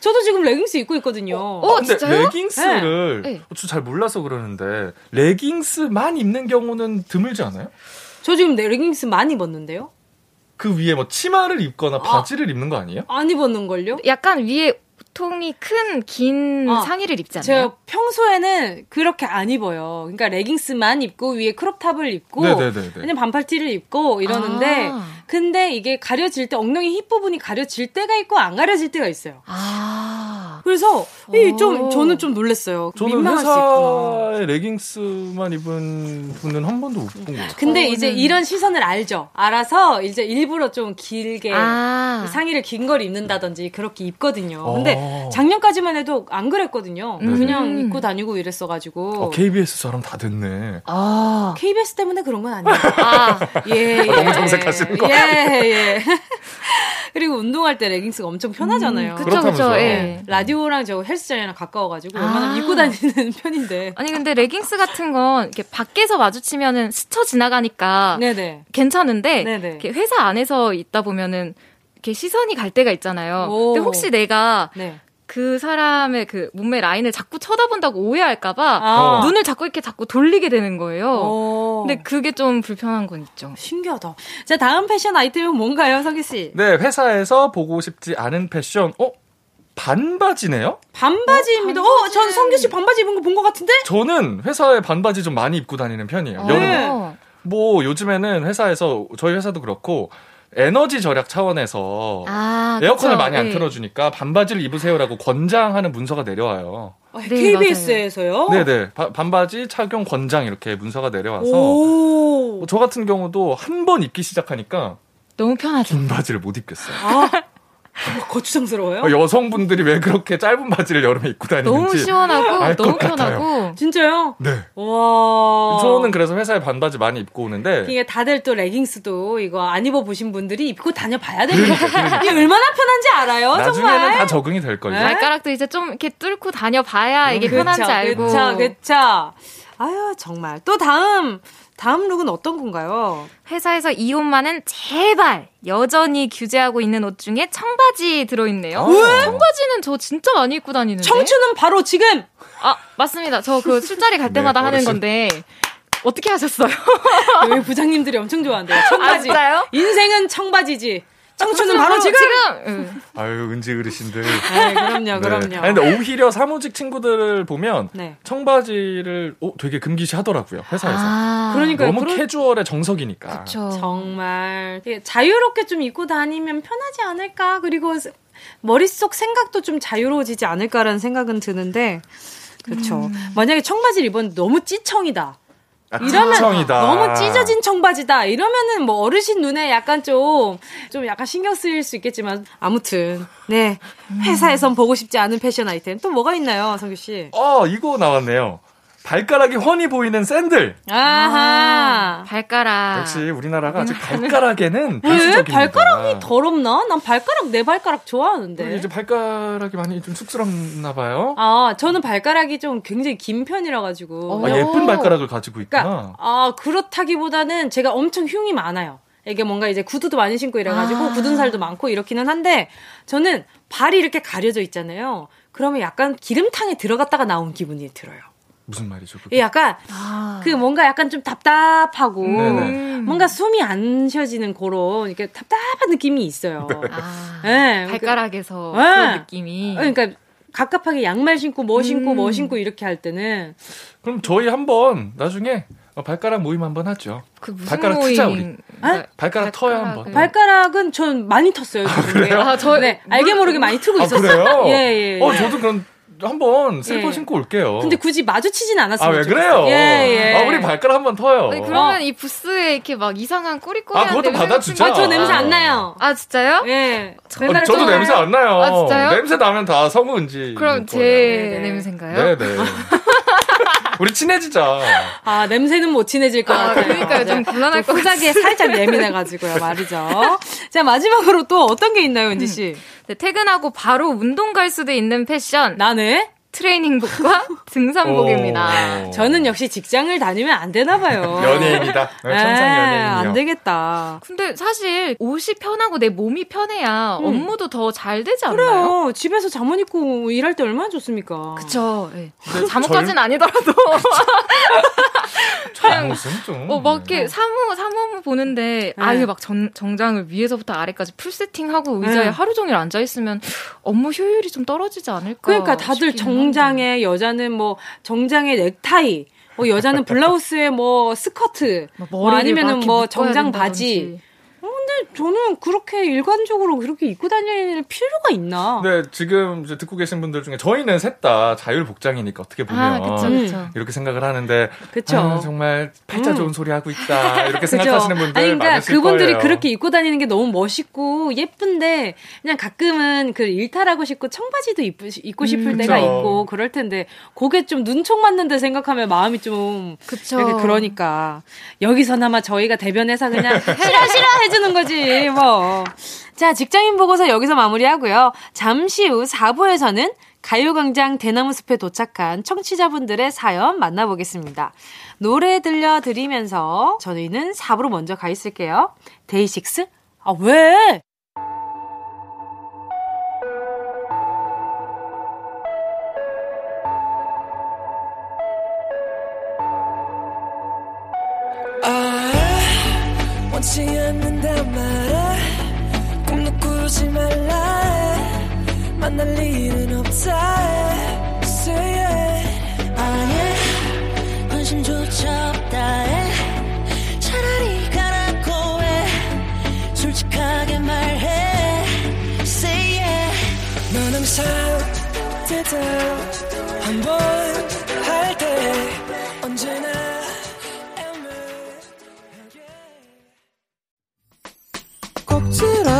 저도 지금 레깅스 입고 있거든요. 어, 근데 진짜요? 레깅스를 네. 네. 저 잘 몰라서 그러는데 레깅스만 입는 경우는 드물지 않아요? 저 지금 레깅스 많이 입었는데요? 그 위에 뭐 치마를 입거나 바지를 입는 거 아니에요? 안 입었는 걸요? 약간 위에 통이 큰 긴 아, 상의를 입잖아요. 제가 평소에는 그렇게 안 입어요. 그러니까 레깅스만 입고 위에 crop top을 입고 네네네네. 그냥 반팔티를 입고 이러는데 아. 근데 이게 가려질 때 엉덩이 힙 부분이 가려질 때가 있고 안 가려질 때가 있어요. 아. 그래서 이좀 오. 저는 좀 놀랐어요. 저는. 회사에 레깅스만 입은 분은 한 번도 못본것 같아요. 근데 저는- 이제 이런 시선을 알죠. 알아서 이제 일부러 좀 길게 아. 상의를 긴 걸 입는다든지 그렇게 입거든요. 어. 근데 작년까지만 해도 안 그랬거든요. 음. 그냥 입고 다니고 이랬어가지고 어, KBS 사람 다 됐네. 아. KBS 때문에 그런 건 아니에요. 아. 예, 예. 너무 정색하시는 거 예, 예. 그리고 운동할 때 레깅스가 엄청 편하잖아요. 그쵸, 그쵸. 그렇다면서요. 예. 라디오랑 저 헬스장이랑 가까워가지고 아. 웬만하면 입고 다니는 편인데. 아니 근데 레깅스 같은 건 이렇게 밖에서 마주치면은 스쳐 지나가니까 네네. 괜찮은데 네네. 이렇게 회사 안에서 있다 보면은 이렇게 시선이 갈 때가 있잖아요. 오. 근데 혹시 내가 네. 그 사람의 그 몸매 라인을 자꾸 쳐다본다고 오해할까봐 아. 눈을 자꾸 이렇게 자꾸 돌리게 되는 거예요. 오. 근데 그게 좀 불편한 건 있죠. 신기하다. 자, 다음 패션 아이템은 뭔가요, 성기 씨? 네, 회사에서 보고 싶지 않은 패션. 어? 반바지네요? 반바지입니다. 어, 전 성규 씨 반바지 입은 거 본 것 같은데? 저는 회사에 반바지 좀 많이 입고 다니는 편이에요. 네. 여름에. 어. 뭐 요즘에는 회사에서 저희 회사도 그렇고 에너지 절약 차원에서 아, 에어컨을 그쵸. 많이 안 네. 틀어주니까 반바지를 입으세요라고 권장하는 문서가 내려와요. 네, KBS에서요? 네네 바- 반바지 착용 권장 이렇게 문서가 내려와서 오. 뭐저 같은 경우도 한 번 입기 시작하니까 너무 편하죠. 긴 바지를 못 입겠어요. 아, 거추장스러워요? 어, 여성분들이 왜 그렇게 짧은 바지를 여름에 입고 다니는지 너무 시원하고 너무 같아요. 편하고 진짜요? 네. 와. 저는 그래서 회사에 반바지 많이 입고 오는데 이게 다들 또 레깅스도 이거 안 입어 보신 분들이 입고 다녀봐야 됩니다. 이게 얼마나 편한지 알아요, 나중에는 정말. 다 적응이 될 걸요. 네? 발가락도 이제 좀 이렇게 뚫고 다녀봐야 이게 편한지 알고. 그쵸, 그쵸. 아유, 정말. 또 다음, 다음 룩은 어떤 건가요? 회사에서 이 옷만은 제발 여전히 규제하고 있는 옷 중에 청바지 들어있네요. 왜? 청바지는 저 진짜 많이 입고 다니는데. 청춘은 바로 지금! 아 맞습니다. 저 그 술자리 갈 때마다 하는 어르신. 건데 어떻게 하셨어요? 여기 부장님들이 엄청 좋아한대요. 아 청바지. 진짜요? 인생은 청바지지. 청춘은 바로 지금! 지금. 아유 은지 어르신들. 네, 그럼요, 그럼요. 아니, 근데 오히려 사무직 친구들을 보면 네. 청바지를 어, 되게 금기시 하더라고요 회사에서. 아, 그러니까요. 너무 그런- 캐주얼의 정석이니까. 그쵸. 정말 이게 자유롭게 좀 입고 다니면 편하지 않을까? 그리고 스- 머릿속 생각도 좀 자유로워지지 않을까라는 생각은 드는데 그렇죠. 만약에 청바지를 입었는데 너무 찌청이다. 아, 이러면 찌청이다. 너무 찢어진 청바지다. 이러면은 뭐 어르신 눈에 약간 좀, 좀 약간 신경 쓰일 수 있겠지만, 아무튼, 네. 회사에선 보고 싶지 않은 패션 아이템. 또 뭐가 있나요, 성규 씨? 어 이거 나왔네요. 발가락이 훤히 보이는 샌들. 아하. 발가락. 역시 우리나라가 아직 발가락에는 왜? 발가락이 더럽나? 난 발가락, 내 발가락 좋아하는데. 이제 발가락이 많이 좀 쑥스럽나 봐요. 아, 저는 발가락이 좀 굉장히 긴 편이라 가지고. 아, 예쁜 발가락을 가지고 있구나. 그러니까 아 그렇다기보다는 제가 엄청 흉이 많아요. 이게 뭔가 이제 구두도 많이 신고 이래가지고 아. 굳은 살도 많고 이렇기는 한데 저는 발이 이렇게 가려져 있잖아요. 그러면 약간 기름탕에 들어갔다가 나온 기분이 들어요. 무슨 말이죠? 그게? 약간 아. 그 뭔가 약간 좀 답답하고 네네. 뭔가 숨이 안 쉬어지는 그런 이렇게 답답한 느낌이 있어요. 아, 네, 발가락에서 네. 그런 느낌이. 그러니까 갑갑하게 양말 신고 뭐 신고 음. 뭐 신고 이렇게 할 때는 그럼 저희 한번 나중에 어, 발가락 모임 한번 하죠. 그 무슨 발가락 모임? 트자, 우리. 발가락 터요 한번. 발가락은 전 많이 텄어요. 그래요? 아, 저- 네, 알게 모르게 많이 트고 아 있었어요. 그래요? 예, 예. 예. 어 저도 그럼 한번 슬퍼 예. 신고 올게요. 근데 굳이 마주치진 아 않았어요. 왜 그래요? 예, 예. 아 우리 발가락 한번 터요. 아니, 그러면 이 부스에 이렇게 막 이상한 꼬리꼬리한 아, 그것도 냄새 받아주자. 아, 저 냄새 아. 안 나요. 아 진짜요? 예. 어, 저도 냄새 안 나요. 아, 진짜요? 냄새 나면 다 성우 은지. 그럼 제 네네. 냄새인가요? 네네. 우리 친해지자. 아, 냄새는 못 친해질 것 아, 같아요. 그러니까요. 좀 곤란할 것 후각에 살짝 예민해가지고요, 말이죠. 자, 마지막으로 또 어떤 게 있나요, 은지 씨? 네, 퇴근하고 바로 운동 갈 수도 있는 패션 나네? 트레이닝복과 등산복입니다. 오. 저는 역시 직장을 다니면 안 되나 봐요. 연예인이다. 네, 천상 에, 연예인이요. 안 되겠다. 근데 사실 옷이 편하고 내 몸이 편해야 업무도 더 잘 되지 않나요? 그래요. 집에서 잠옷 입고 일할 때 얼마나 좋습니까? 그쵸. 예. 근데 잠옷까지는 아니더라도. 그냥 무슨 좀. 어, 막 이렇게 사무, 사무업무 보는데, 네. 아예 막 정, 정장을 위에서부터 아래까지 full 세팅하고 의자에 네. 하루 종일 앉아 있으면 업무 효율이 좀 떨어지지 않을까. 그러니까 다들 한데. 정장에 여자는 뭐 정장에 넥타이, 뭐 여자는 블라우스에 뭐 스커트, 막 뭐 머리를 아니면은 뭐 정장. 바지. 저는 그렇게 일관적으로 그렇게 입고 다닐 필요가 있나? 네, 지금 이제 듣고 계신 분들 중에 저희는 셋 다 자율 복장이니까 어떻게 보면 아, 그쵸, 음. 그쵸. 이렇게 생각을 하는데 그쵸. 아, 정말 팔자 음. 좋은 소리 하고 있다 이렇게? 생각하시는 분들 아니, 그러니까 많으실 그분들이 거예요. 그렇게 입고 다니는 게 너무 멋있고 예쁜데 그냥 가끔은 그 일탈하고 싶고 청바지도 입고, 입고 싶을 음, 때가. 있고 그럴 텐데 그게 좀 눈총 맞는데 생각하면 마음이 좀 그쵸. 이렇게 그러니까 여기서나마 저희가 대변해서 그냥 싫어 싫어 해주는 거지 뭐. 자 직장인 보고서 여기서 마무리하고요. 잠시 후 4부에서는 가요광장 대나무 숲에 도착한 청취자분들의 사연 만나보겠습니다. 노래 들려드리면서 저희는 4부로 먼저 가 있을게요. 데이식스? 아, 왜? 꾸지 말라 해. 만날 일은 없다 해. Say it 아예 관심조차 없다 해. 차라리 가라고 해. 솔직하게 말해. Say yeah 넌 항상 대답 한번 할때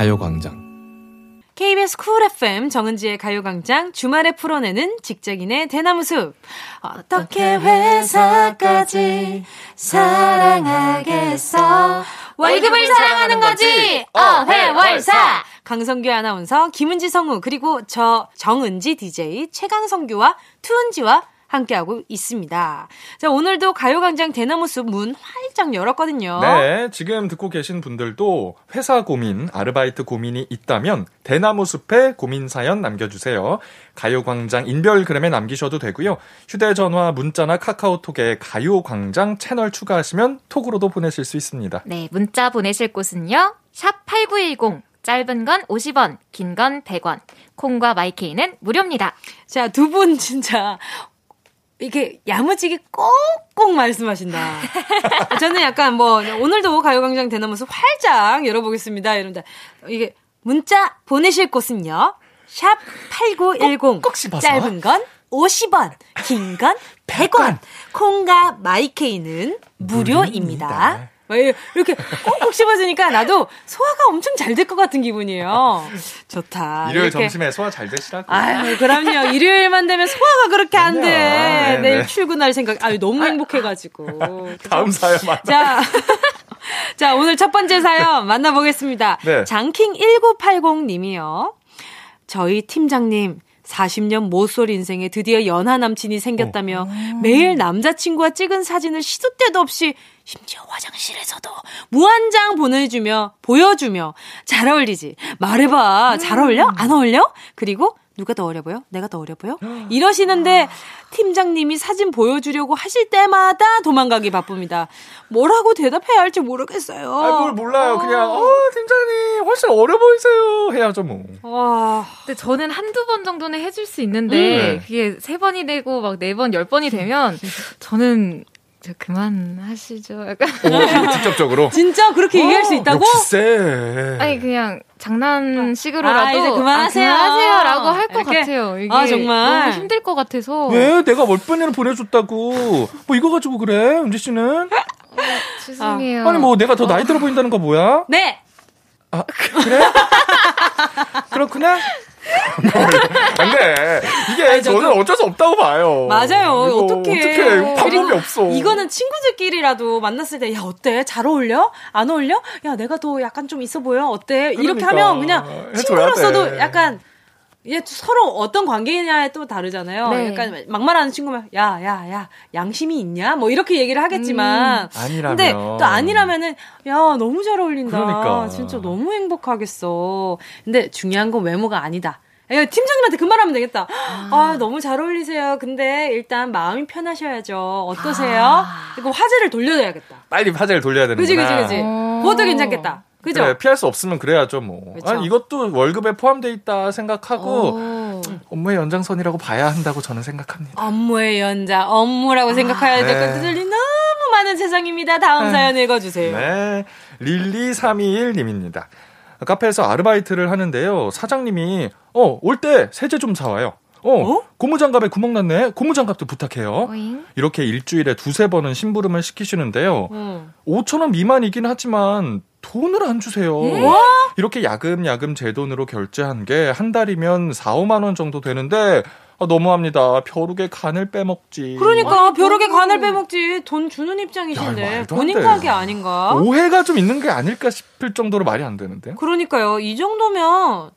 가요광장. KBS 쿨 FM 정은지의 가요광장 주말에 풀어내는 직장인의 대나무 숲. 어떻게 회사까지 사랑하겠어? 월급을 사랑하는 거지! 어회월사! 강성규 아나운서, 김은지 성우, 그리고 저 정은지 DJ 최강성규와 투은지와 함께하고 있습니다. 자, 오늘도 가요광장 대나무 숲 문 활짝 열었거든요. 네, 지금 듣고 계신 분들도 회사 고민, 아르바이트 고민이 있다면 대나무 숲에 고민 사연 남겨주세요. 가요광장 인별그램에 남기셔도 되고요. 휴대전화, 문자나 카카오톡에 가요광장 채널 추가하시면 톡으로도 보내실 수 있습니다. 네, 문자 보내실 곳은요. 샵 8910. 짧은 건 50원, 긴 건 100원. 콩과 마이케이는 무료입니다. 자, 두 분 진짜 이렇게 야무지게 꼭꼭 말씀하신다. 저는 약간 뭐 오늘도 가요광장 대나무 숲 활짝 열어보겠습니다. 이런데 이게 문자 보내실 곳은요. 샵 8910. 꼭. 짧은 건 50원, 긴 건 100원. 콩과 마이케이는 무료입니다. 이렇게 꼭꼭 씹어주니까 나도 소화가 엄청 잘 될 것 같은 기분이에요. 좋다. 일요일 이렇게. 점심에 소화 잘 되시라고. 아유, 그럼요. 일요일만 되면 소화가 그렇게 안 돼. 그럼요. 네, 내일 네. 출근할 생각. 아유, 너무 행복해가지고. 다음 사연 만나. 자. 자, 오늘 첫 번째 사연 만나보겠습니다. 네. 장킹1980 님이요. 저희 팀장님, 40년 모쏠 인생에 드디어 연하 남친이 생겼다며 매일 남자친구와 찍은 사진을 시도 때도 없이 심지어 화장실에서도 무한장 보내주며 보여주며 잘 어울리지. 말해봐. 잘 어울려? 안 어울려? 그리고 누가 더 어려 보여 내가 더 어려 보여 이러시는데 팀장님이 사진 보여주려고 하실 때마다 도망가기 바쁩니다 뭐라고 대답해야 할지 모르겠어요 아, 뭘 몰라요. 그냥, 어, 팀장님, 훨씬 어려 보이세요. 해야죠, 뭐. 와 근데 저는 한두 번 정도는 해줄 수 있는데, 음. 그게 세 번이 되고 막 네 번, 열 번이 되면, 저는, 저 그만하시죠. 약간. 오, 직접적으로. 진짜 그렇게 얘기할 수 있다고 역시 세. 아니, 그냥 장난식으로라도. 아, 이제 그만하세요. 아, 그만하세요 라고 할 것? 같아요. 이게 아, 정말? 너무 힘들 것 같아서. 왜? 내가 월변이를 보내줬다고. 뭐 이거 가지고 그래, 은지 씨는? 죄송해요. 아 니, 뭐 내가 더 나이 들어 보인다는 거 뭐야? 네 아, 그래? 그렇구나? 안 돼. 이게 아니, 저도- 저는 어쩔 수 없다고 봐요. 맞아요. 어떡해. 어떡해. 방법이 없어. 이거는 친구들끼리라도 만났을 때, 야, 어때? 잘 어울려? 안 어울려? 야, 내가 더 약간 좀 있어 보여? 어때? 이렇게 그러니까. 하면 그냥 친구로서도 돼. 약간, 얘 서로 어떤 관계냐에 또 다르잖아요. 네. 약간 막말하는 친구면, 야, 야, 야, 양심이 있냐? 뭐 이렇게 얘기를 하겠지만. 음. 아니라면. 근데 또 아니라면은, 야, 너무 잘 어울린다. 그러니까. 진짜 너무 행복하겠어. 근데 중요한 건 외모가 아니다. 야, 팀장님한테 그 말하면 되겠다. 아, 너무 잘 어울리세요. 근데 일단 마음이 편하셔야죠. 어떠세요? 아. 이거 화제를 돌려줘야겠다. 빨리 화제를 돌려야 되는구나. 그지, 그지, 그지. 어. 그것도 괜찮겠다. 그죠? 그래, 피할 수 없으면 그래야죠, 뭐. 그쵸. 아니, 이것도 월급에 포함돼 있다 생각하고 오. 업무의 연장선이라고 봐야 한다고 저는 생각합니다. 업무의 연자, 업무라고 생각해야 될 네. 것들이 너무 많은 세상입니다. 다음 사연 읽어주세요. 네. 릴리321님입니다. 카페에서 아르바이트를 하는데요. 사장님이, 어, 올 때 세제 좀 사와요. 어, 어? 고무장갑에 구멍 났네. 고무장갑도 부탁해요. 오잉? 이렇게 일주일에 두세 번은 심부름을 시키시는데요. 응. 5천 원 미만이긴 하지만 돈을 안 주세요. 네? 이렇게 야금야금 제 돈으로 결제한 게 한 달이면 4, 5만 원 정도 되는데 아, 너무합니다. 벼룩의 간을 빼먹지. 그러니까 벼룩의 간을 빼먹지 돈 주는 입장이신데 야, 본인 돼. 가게 아닌가? 오해가 좀 있는 게 아닐까 싶을 정도로 말이 안 되는데요. 그러니까요. 이 정도면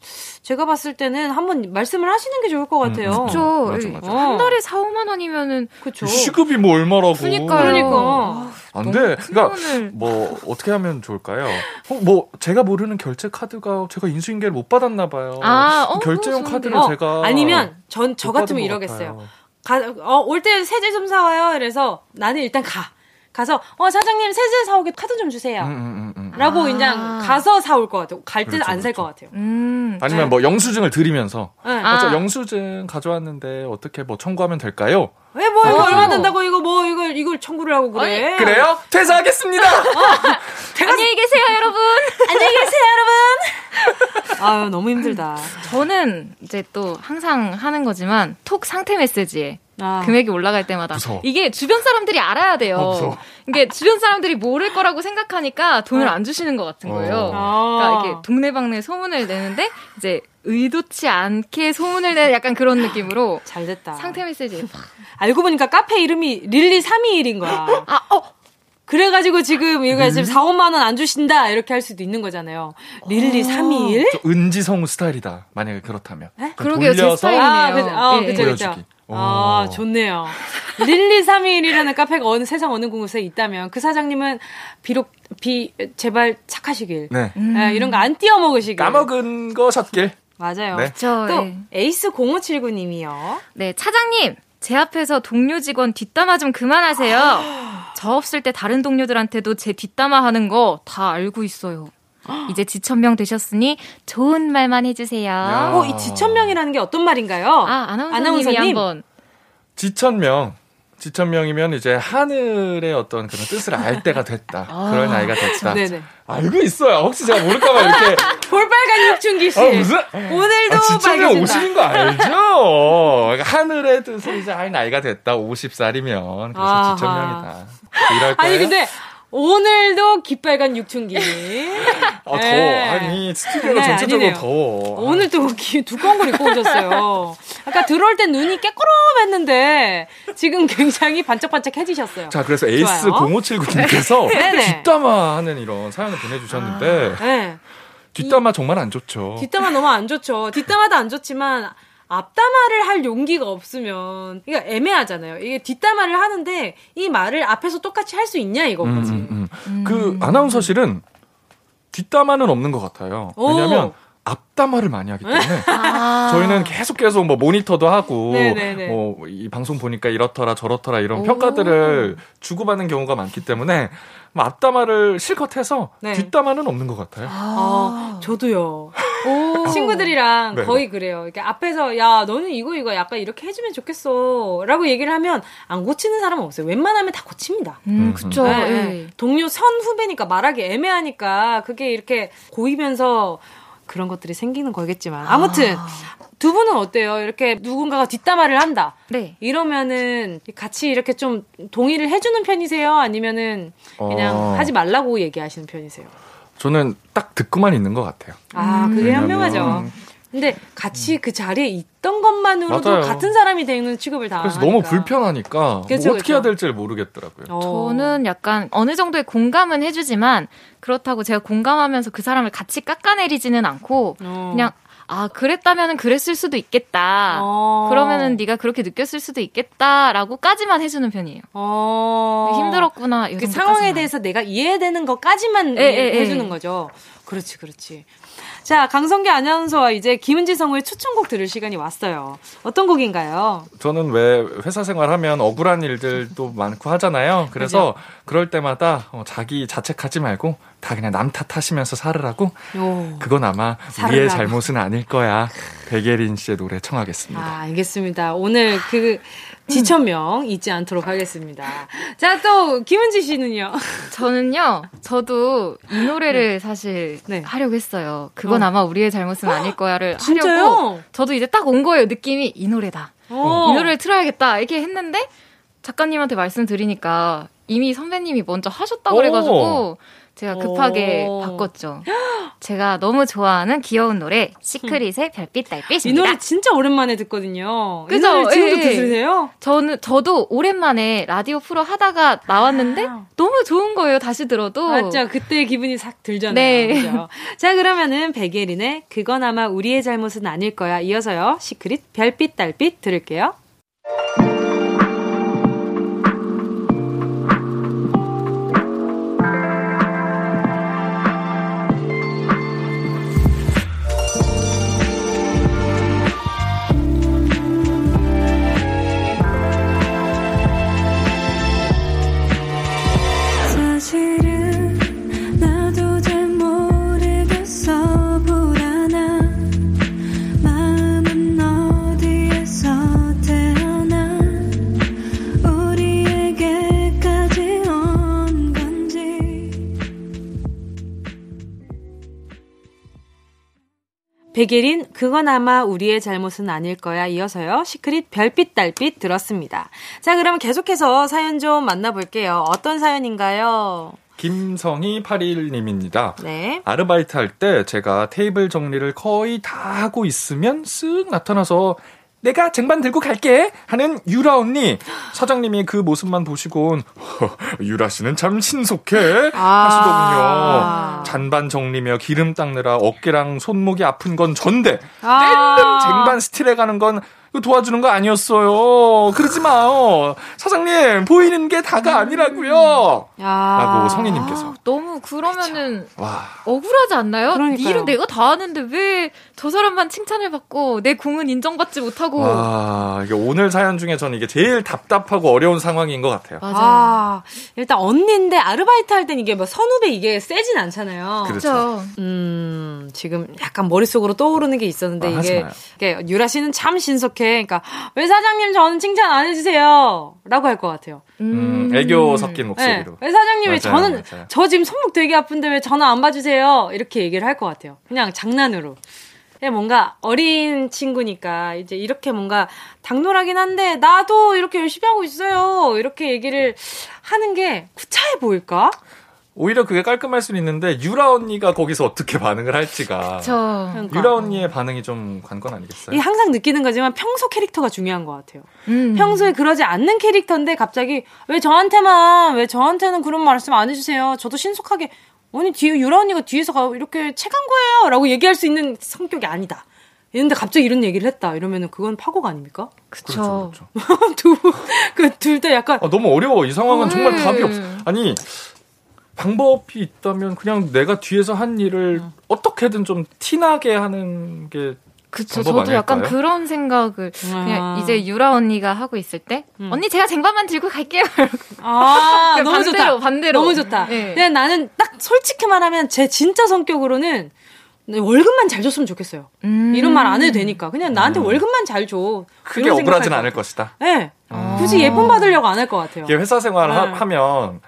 제가 봤을 때는 한번 말씀을 하시는 게 좋을 것 같아요. 음, 음. 그렇죠. 맞아, 맞아. 어. 한 달에 4, 5만 원이면은 그쵸. 시급이 뭐 얼마라고. 그러니까요. 그러니까. 안 너무 돼. 큰 그러니까. 뭐 어떻게 하면 좋을까요? 어, 뭐 제가 모르는 결제 카드가 제가 인수인계를 못 받았나 봐요. 아, 어, 결제용 좋은데. 카드를 어, 제가 아니면 전저못 같으면 이러겠어요. 같아요. 가, 어, 올 때 세제 좀 사와요. 이래서 나는 일단 가. 가서 어 사장님 세제 사오게 카드 좀 주세요. 음, 음, 음, 음. 라고 아. 그냥 가서 사올 것 같아요. 갈 때는 그렇죠, 안살것 그렇죠. 같아요. 음. 아니면 뭐 영수증을 드리면서 네. 아. 맞아 영수증 가져왔는데 어떻게 뭐 청구하면 될까요? 왜 뭐 이거 어. 얼마 든다고 이거 뭐 이걸 이걸 청구를 하고 그래? 그래요? 퇴사하겠습니다. 안녕히 계세요, 여러분. 안녕히 계세요, 여러분. 아유 너무 힘들다. 저는 이제 또 항상 하는 거지만 톡 상태 메시지에 아. 금액이 올라갈 때마다 무서워. 이게 주변 사람들이 알아야 돼요. 어. 이게 주변 사람들이 모를 거라고 생각하니까 돈을 어. 안 주시는 것 같은 거예요. 아. 그러니까 이렇게 동네방네 소문을 내는데 이제 의도치 않게 소문을 내는 약간 그런 느낌으로 잘 됐다. 상태 메시지에 막 알고 보니까 카페 이름이 릴리 321인 거야. 아, 어, 그래가지고 지금 이거 지금 4, 5만 원 안 주신다 이렇게 할 수도 있는 거잖아요. 릴리 321? 저 은지 성우 스타일이다. 만약에 그렇다면. 좀 그러게요, 제 돌려서 스타일. 아, 이네요. 그, 아, 예, 그쵸, 예. 그쵸. 보여주기. 아, 오. 좋네요. 릴리 321이라는 카페가 어느 세상 어느 곳에 있다면 그 사장님은 비록 비 제발 착하시길. 네. 예, 이런 거 안 떼어 먹으시길. 까먹은 거셨길. 맞아요. 네. 저, 또 예. 에이스 0579 님이요. 네, 차장님. 제 앞에서 동료 직원 뒷담화 좀 그만하세요. 저 없을 때 다른 동료들한테도 제 뒷담화 하는 거 다 알고 있어요. 이제 지천명 되셨으니 좋은 말만 해주세요. 야. 어, 이 지천명이라는 게 어떤 말인가요? 아, 아나운서님이 아나운서님. 한번. 지천명. 지천명이면 이제 하늘의 어떤 그런 뜻을 알 때가 됐다. 그럴 나이가 됐다. 네네. 알고 있어요. 혹시 제가 모를까봐 이렇게. 볼빨간 육춘기 씨. 아, 무슨? 오늘도 아, 지천명. 50인 거 알죠? 그러니까 하늘의 뜻을 이제 알 나이가 됐다. 50살이면. 그래서 아하. 지천명이다. 이럴 거예요. 아니 근데 오늘도 깃빨간 육춘기. 아, 더워. 네. 아니, 스튜디오가 네, 전체적으로 아니네요. 더워. 오늘 또 기- 두꺼운 걸 입고 오셨어요. 아까 들어올 땐 눈이 깨꾸름했는데 지금 굉장히 반짝반짝해지셨어요. 자, 그래서 에이스 좋아요. 0579님께서 네네. 뒷담화 하는 이런 사연을 보내주셨는데, 네. 뒷담화 정말 안 좋죠. 뒷담화 너무 안 좋죠. 뒷담화도 안 좋지만 앞담화를 할 용기가 없으면 이게 애매하잖아요. 이게 뒷담화를 하는데 이 말을 앞에서 똑같이 할 수 있냐 이건 거지. 음, 음, 음. 그 아나운서실은 뒷담화는 없는 것 같아요. 오. 왜냐하면 앞담화를 많이 하기 때문에 아. 저희는 계속 계속 뭐 모니터도 하고 네네네. 뭐이 방송 보니까 이렇더라 저렇더라 이런 오. 평가들을 주고받는 경우가 많기 때문에 뭐 앞담화를 실컷 해서 네. 뒷담화는 없는 것 같아요. 아, 저도요. 오. 친구들이랑 네네. 거의 그래요. 이렇게 앞에서 야 너는 이거 이거 약간 이렇게 해주면 좋겠어라고 얘기를 하면 안 고치는 사람은 없어요. 웬만하면 다 고칩니다. 음, 그쵸. 네, 예. 네. 동료 선 후배니까 말하기 애매하니까 그게 이렇게 고이면서 그런 것들이 생기는 거겠지만 아무튼 두 분은 어때요? 이렇게 누군가가 뒷담화를 한다. 네. 이러면은 같이 이렇게 좀 동의를 해주는 편이세요? 아니면은 그냥 어. 하지 말라고 얘기하시는 편이세요? 저는 딱 듣고만 있는 것 같아요. 아, 그게 현명하죠. 근데 같이 그 자리에 있던 것만으로도 맞아요. 같은 사람이 되는 취급을 다. 그래서 너무 불편하니까 뭐 그쵸, 어떻게 그쵸. 해야 될지 를 모르겠더라고요. 어. 저는 약간 어느 정도의 공감은 해주지만 그렇다고 제가 공감하면서 그 사람을 같이 깎아내리지는 않고 어. 그냥 아 그랬다면은 그랬을 수도 있겠다. 어. 그러면은 네가 그렇게 느꼈을 수도 있겠다라고까지만 해주는 편이에요. 어. 힘들었구나. 이 그. 상황에 대해서 내가 이해되는 것까지만 예, 예, 해주는 예. 거죠. 그렇지, 그렇지. 자, 강성기 아나운서와 이제 김은지 성우의 추천곡 들을 시간이 왔어요. 어떤 곡인가요? 저는 왜 회사 생활하면 억울한 일들도 많고 하잖아요. 그래서 그럴 때마다 어, 자기 자책하지 말고 다 그냥 남 탓하시면서 살으라고 오. 그건 아마 살으라고. 우리의 잘못은 아닐 거야. 백예린 씨의 노래 청하겠습니다. 아, 알겠습니다. 오늘 그 지천명 잊지 않도록 하겠습니다. 자, 또 김은지 씨는요? 저는요, 저도 이 노래를 사실 네. 하려고 했어요. 그건 어. 아마 우리의 잘못은 아닐 거야를? 하려고. 저도 이제 딱 온 거예요. 느낌이 이 노래다. 어. 이 노래를 틀어야겠다. 이렇게 했는데 작가님한테 말씀드리니까 이미 선배님이 먼저 하셨다고 오. 그래가지고 제가 급하게 오. 바꿨죠. 제가 너무 좋아하는 귀여운 노래 시크릿의 별빛 달빛입니다. 이 노래 진짜 오랜만에 듣거든요. 이 그죠? 지금도 예, 예. 들으세요? 저는 저도 오랜만에 라디오 프로 하다가 나왔는데 아. 너무 좋은 거예요. 다시 들어도. 맞죠. 그때 기분이 싹 들잖아요. 네. 그죠? 자, 그러면은 백예린의 그건 아마 우리의 잘못은 아닐 거야. 이어서요. 시크릿 별빛 달빛 들을게요. 백예린 그건 아마 우리의 잘못은 아닐 거야. 이어서요. 시크릿 별빛 달빛 들었습니다. 자, 그럼 계속해서 사연 좀 만나볼게요. 어떤 사연인가요? 김성희 81님입니다. 네. 아르바이트 할 때 제가 테이블 정리를 거의 다 하고 있으면 쓱 나타나서 내가 쟁반 들고 갈게 하는 유라 언니 사장님이 그 모습만 보시곤 유라 씨는 참 신속해 아. 하시더군요. 잔반 정리며 기름 닦느라 어깨랑 손목이 아픈 건 전데 아. 낼름 쟁반 steal해 가는 건 이거 도와주는 거 아니었어요. 그러지 마요. 사장님 보이는 게 다가 아니라고요. 야. 라고 성희님께서 너무 그러면은 와 억울하지 않나요? 그러니까요. 일은 내가 다 하는데 왜 저 사람만 칭찬을 받고 내 공은 인정받지 못하고 와, 이게 오늘 사연 중에 저는 이게 제일 답답하고 어려운 상황인 것 같아요. 맞아요. 아, 일단 언니인데 아르바이트 할 땐 이게 뭐 선후배 이게 세진 않잖아요. 그렇죠. 그렇죠. 음, 지금 약간 머릿속으로 떠오르는 게 있었는데 아, 이게. 이게 유라 씨는 참 신속해. 그러니까 왜 사장님 저는 칭찬 안 해주세요? 라고 할 것 같아요. 음, 애교 섞인 네. 목소리로. 왜 사장님 왜 맞아요, 저는 맞아요. 저 지금 손목 되게 아픈데 왜 전화 안 봐주세요? 이렇게 얘기를 할 것 같아요. 그냥 장난으로. 예, 뭔가 어린 친구니까 이제 이렇게 뭔가 당돌하긴 한데 나도 이렇게 열심히 하고 있어요. 이렇게 얘기를 하는 게 구차해 보일까? 오히려 그게 깔끔할 수는 있는데 유라 언니가 거기서 어떻게 반응을 할지가 저 그러니까. 유라 언니의 반응이 좀 관건 아니겠어요? 이게 항상 느끼는 거지만 평소 캐릭터가 중요한 것 같아요. 음. 평소에 그러지 않는 캐릭터인데 갑자기 왜 저한테만 왜 저한테는 그런 말씀 안 해주세요. 저도 신속하게 아니 뒤에 유라 언니가 뒤에서 가 이렇게 채간 거예요라고 얘기할 수 있는 성격이 아니다. 이런데 갑자기 이런 얘기를 했다 이러면은 그건 파고가 아닙니까? 그렇죠. 그쵸. 그렇죠. 두그둘 다 약간 아, 너무 어려워. 이 상황은 정말 음. 답이 없어. 아니 방법이 있다면 그냥 내가 뒤에서 한 일을 음. 어떻게든 좀 티나게 하는 게 그쵸. 저도 약간 아닐까요? 그런 생각을 아. 그냥 이제 유라 언니가 하고 있을 때 음. 언니 제가 쟁반만 들고 갈게요. 아 너무 반대로, 좋다 반대로. 너무 좋다. 네. 근데 나는 딱 솔직히 말하면 제 진짜 성격으로는 월급만 잘 줬으면 좋겠어요. 음. 이런 말 안 해도 되니까 그냥 나한테 월급만 잘 줘. 크게 억울하진 않을 거. 것이다. 네. 아. 굳이 예쁨 받으려고 안 할 것 같아요. 이게 회사 생활을 하- 네. 하면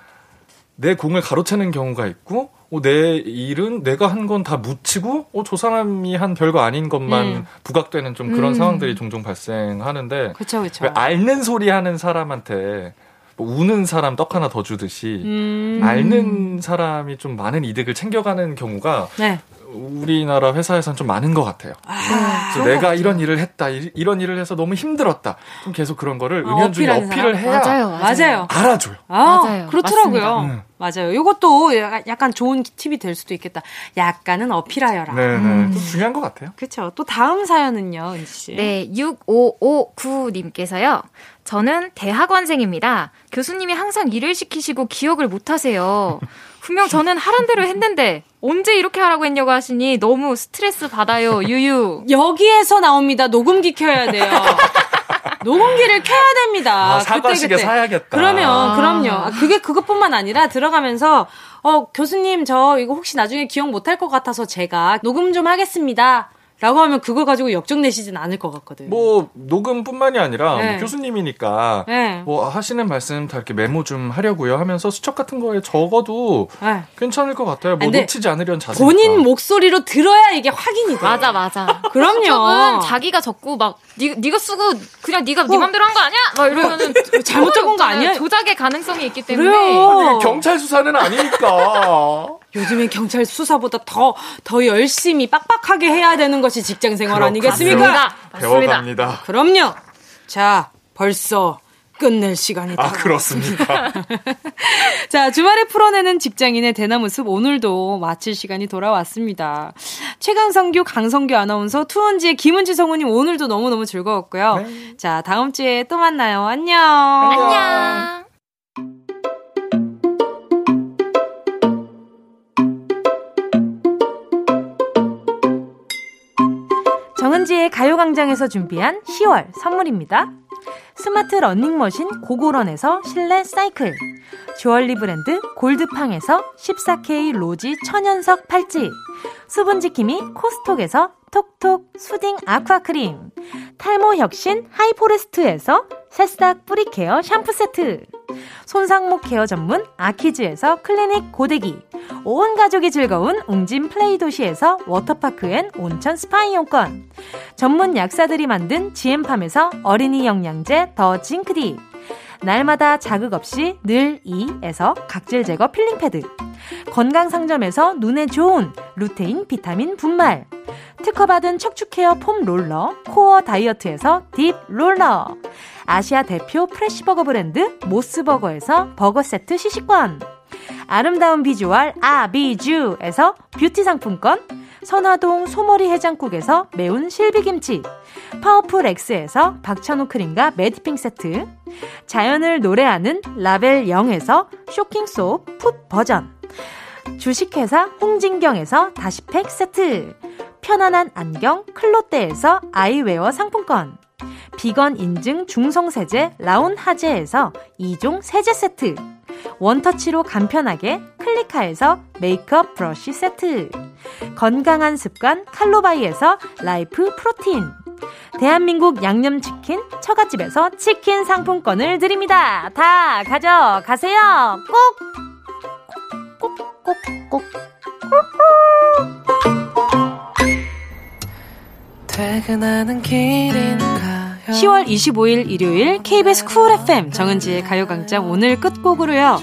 내 공을 가로채는 경우가 있고 어, 내 일은 내가 한 건 다 묻히고 어, 저 사람이 한 별거 아닌 것만 음. 부각되는 좀 그런 음. 상황들이 종종 발생하는데 그렇죠. 왜 앓는 소리 하는 사람한테 뭐 우는 사람 떡 하나 더 주듯이 음. 앓는 사람이 좀 많은 이득을 챙겨가는 경우가 네. 우리나라 회사에서는 좀 많은 것 같아요. 아, 그래서 내가 이런 일을 했다, 이- 이런 일을 해서 너무 힘들었다. 좀 계속 그런 거를 아, 은연중에 어필을 사람? 해야 맞아요, 맞아요. 맞아요. 알아줘요. 아, 맞아요. 그렇더라고요. 음. 맞아요. 이것도 약간, 좋은 팁이 될 수도 있겠다. 약간은 어필하여라. 네, 네. 좀 중요한 것 같아요. 그렇죠. 또 다음 사연은요, 은지 씨. 네, 6559님께서요. 저는 대학원생입니다. 교수님이 항상 일을 시키시고 기억을 못 하세요. 분명 저는 하란 대로 했는데 언제 이렇게 하라고 했냐고 하시니 너무 스트레스 받아요. 유유. 여기에서 나옵니다. 녹음기 켜야 돼요. 녹음기를 켜야 됩니다. 아, 사과시계 사야겠다. 그러면 아. 그럼요. 아, 그게 그것뿐만 아니라 들어가면서 어 교수님 저 이거 혹시 나중에 기억 못할 것 같아서 제가 녹음 좀 하겠습니다. 라고 하면 그걸 가지고 역정 내시진 않을 것 같거든. 뭐 녹음뿐만이 아니라 네. 뭐 교수님이니까 네. 뭐 하시는 말씀 다 이렇게 메모 좀 하려고요 하면서 수첩 같은 거에 적어도 네. 괜찮을 것 같아요. 뭐 놓치지 않으려는 자세. 본인 목소리로 들어야 이게 확인이 돼. 맞아, 맞아. 그럼요. 수첩은 자기가 적고 막 니, 네가 쓰고 그냥 네가 네 어. 맘대로 한 거 아니야? 막 이러면은 잘못 적은 거. 아니야? 조작의 가능성이 있기 때문에 그래요. 경찰 수사는 아니니까. 요즘에 경찰 수사보다 더, 더 열심히 빡빡하게 해야 되는 것이 직장 생활 아니겠습니까? 배워갑니다. 그럼요. 자, 벌써 끝낼 시간이 다 아, 그렇습니까? 자, 주말에 풀어내는 직장인의 대나무 숲 오늘도 마칠 시간이 돌아왔습니다. 최강성규, 강성규 아나운서, 투원지의 김은지 성우님 오늘도 너무너무 즐거웠고요. 네. 자, 다음 주에 또 만나요. 안녕. 안녕. 정은지의 가요광장에서 준비한 10월 선물입니다. 스마트 러닝머신 고고런에서 실내 사이클 주얼리 브랜드 골드팡에서 14K 로지 천연석 팔찌 수분지킴이 코스톡에서 톡톡 soothing 아쿠아크림 탈모 혁신 하이포레스트에서 새싹 뿌리 care 샴푸 세트 손상모 care 전문 아키즈에서 클리닉 고데기 온 가족이 즐거운 웅진 플레이 도시에서 워터파크 and 온천 스파 이용권 전문 약사들이 만든 지엠팜에서 어린이 영양제 더 징크디 날마다 자극 없이 늘 이에서 각질 제거 필링 패드. 건강 상점에서 눈에 좋은 루테인 비타민 분말. 특허받은 척추 care foam roller 코어 다이어트에서 deep roller. 아시아 대표 fresh버거 브랜드 모스버거에서 버거 세트 시식권. 아름다운 비주얼 아비주에서 뷰티 상품권 선화동 소머리 해장국에서 매운 실비김치 파워풀 X에서 박찬호 크림과 매디핑 세트 자연을 노래하는 라벨영에서 쇼킹소 foot 버전 주식회사 홍진경에서 다시팩 세트 편안한 안경 클로떼에서 아이웨어 상품권 비건 인증 중성세제 라운 하제에서 2종 세제 세트 one touch로 간편하게 클리카에서 메이크업 브러쉬 세트 건강한 습관 칼로바이에서 life protein 대한민국 양념치킨 처갓집에서 치킨 상품권을 드립니다. 다 가져가세요. 꼭! 꼭, 꼭, 꼭. 길인가요? 10월 25일 일요일 KBS 쿨 FM 정은지의 가요광장 오늘 끝곡으로요.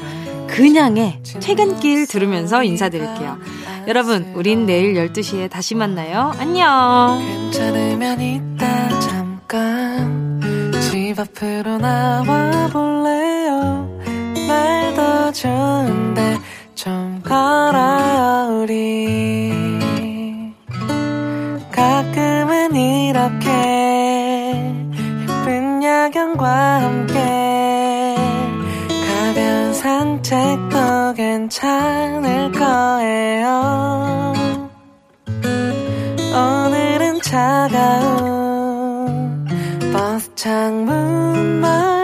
그냥의 퇴근길 들으면서 인사드릴게요. 여러분, 우린 내일 12시에 다시 만나요. 안녕. 괜찮으면 이따 잠깐 집 앞으로 나와 볼래요 날도 좋은데 좀 걸어요 우리 가끔은 이렇게 예쁜 야경과 함께 가벼운 산책도 괜찮을 거예요. 오늘은 차가운 버스 창문만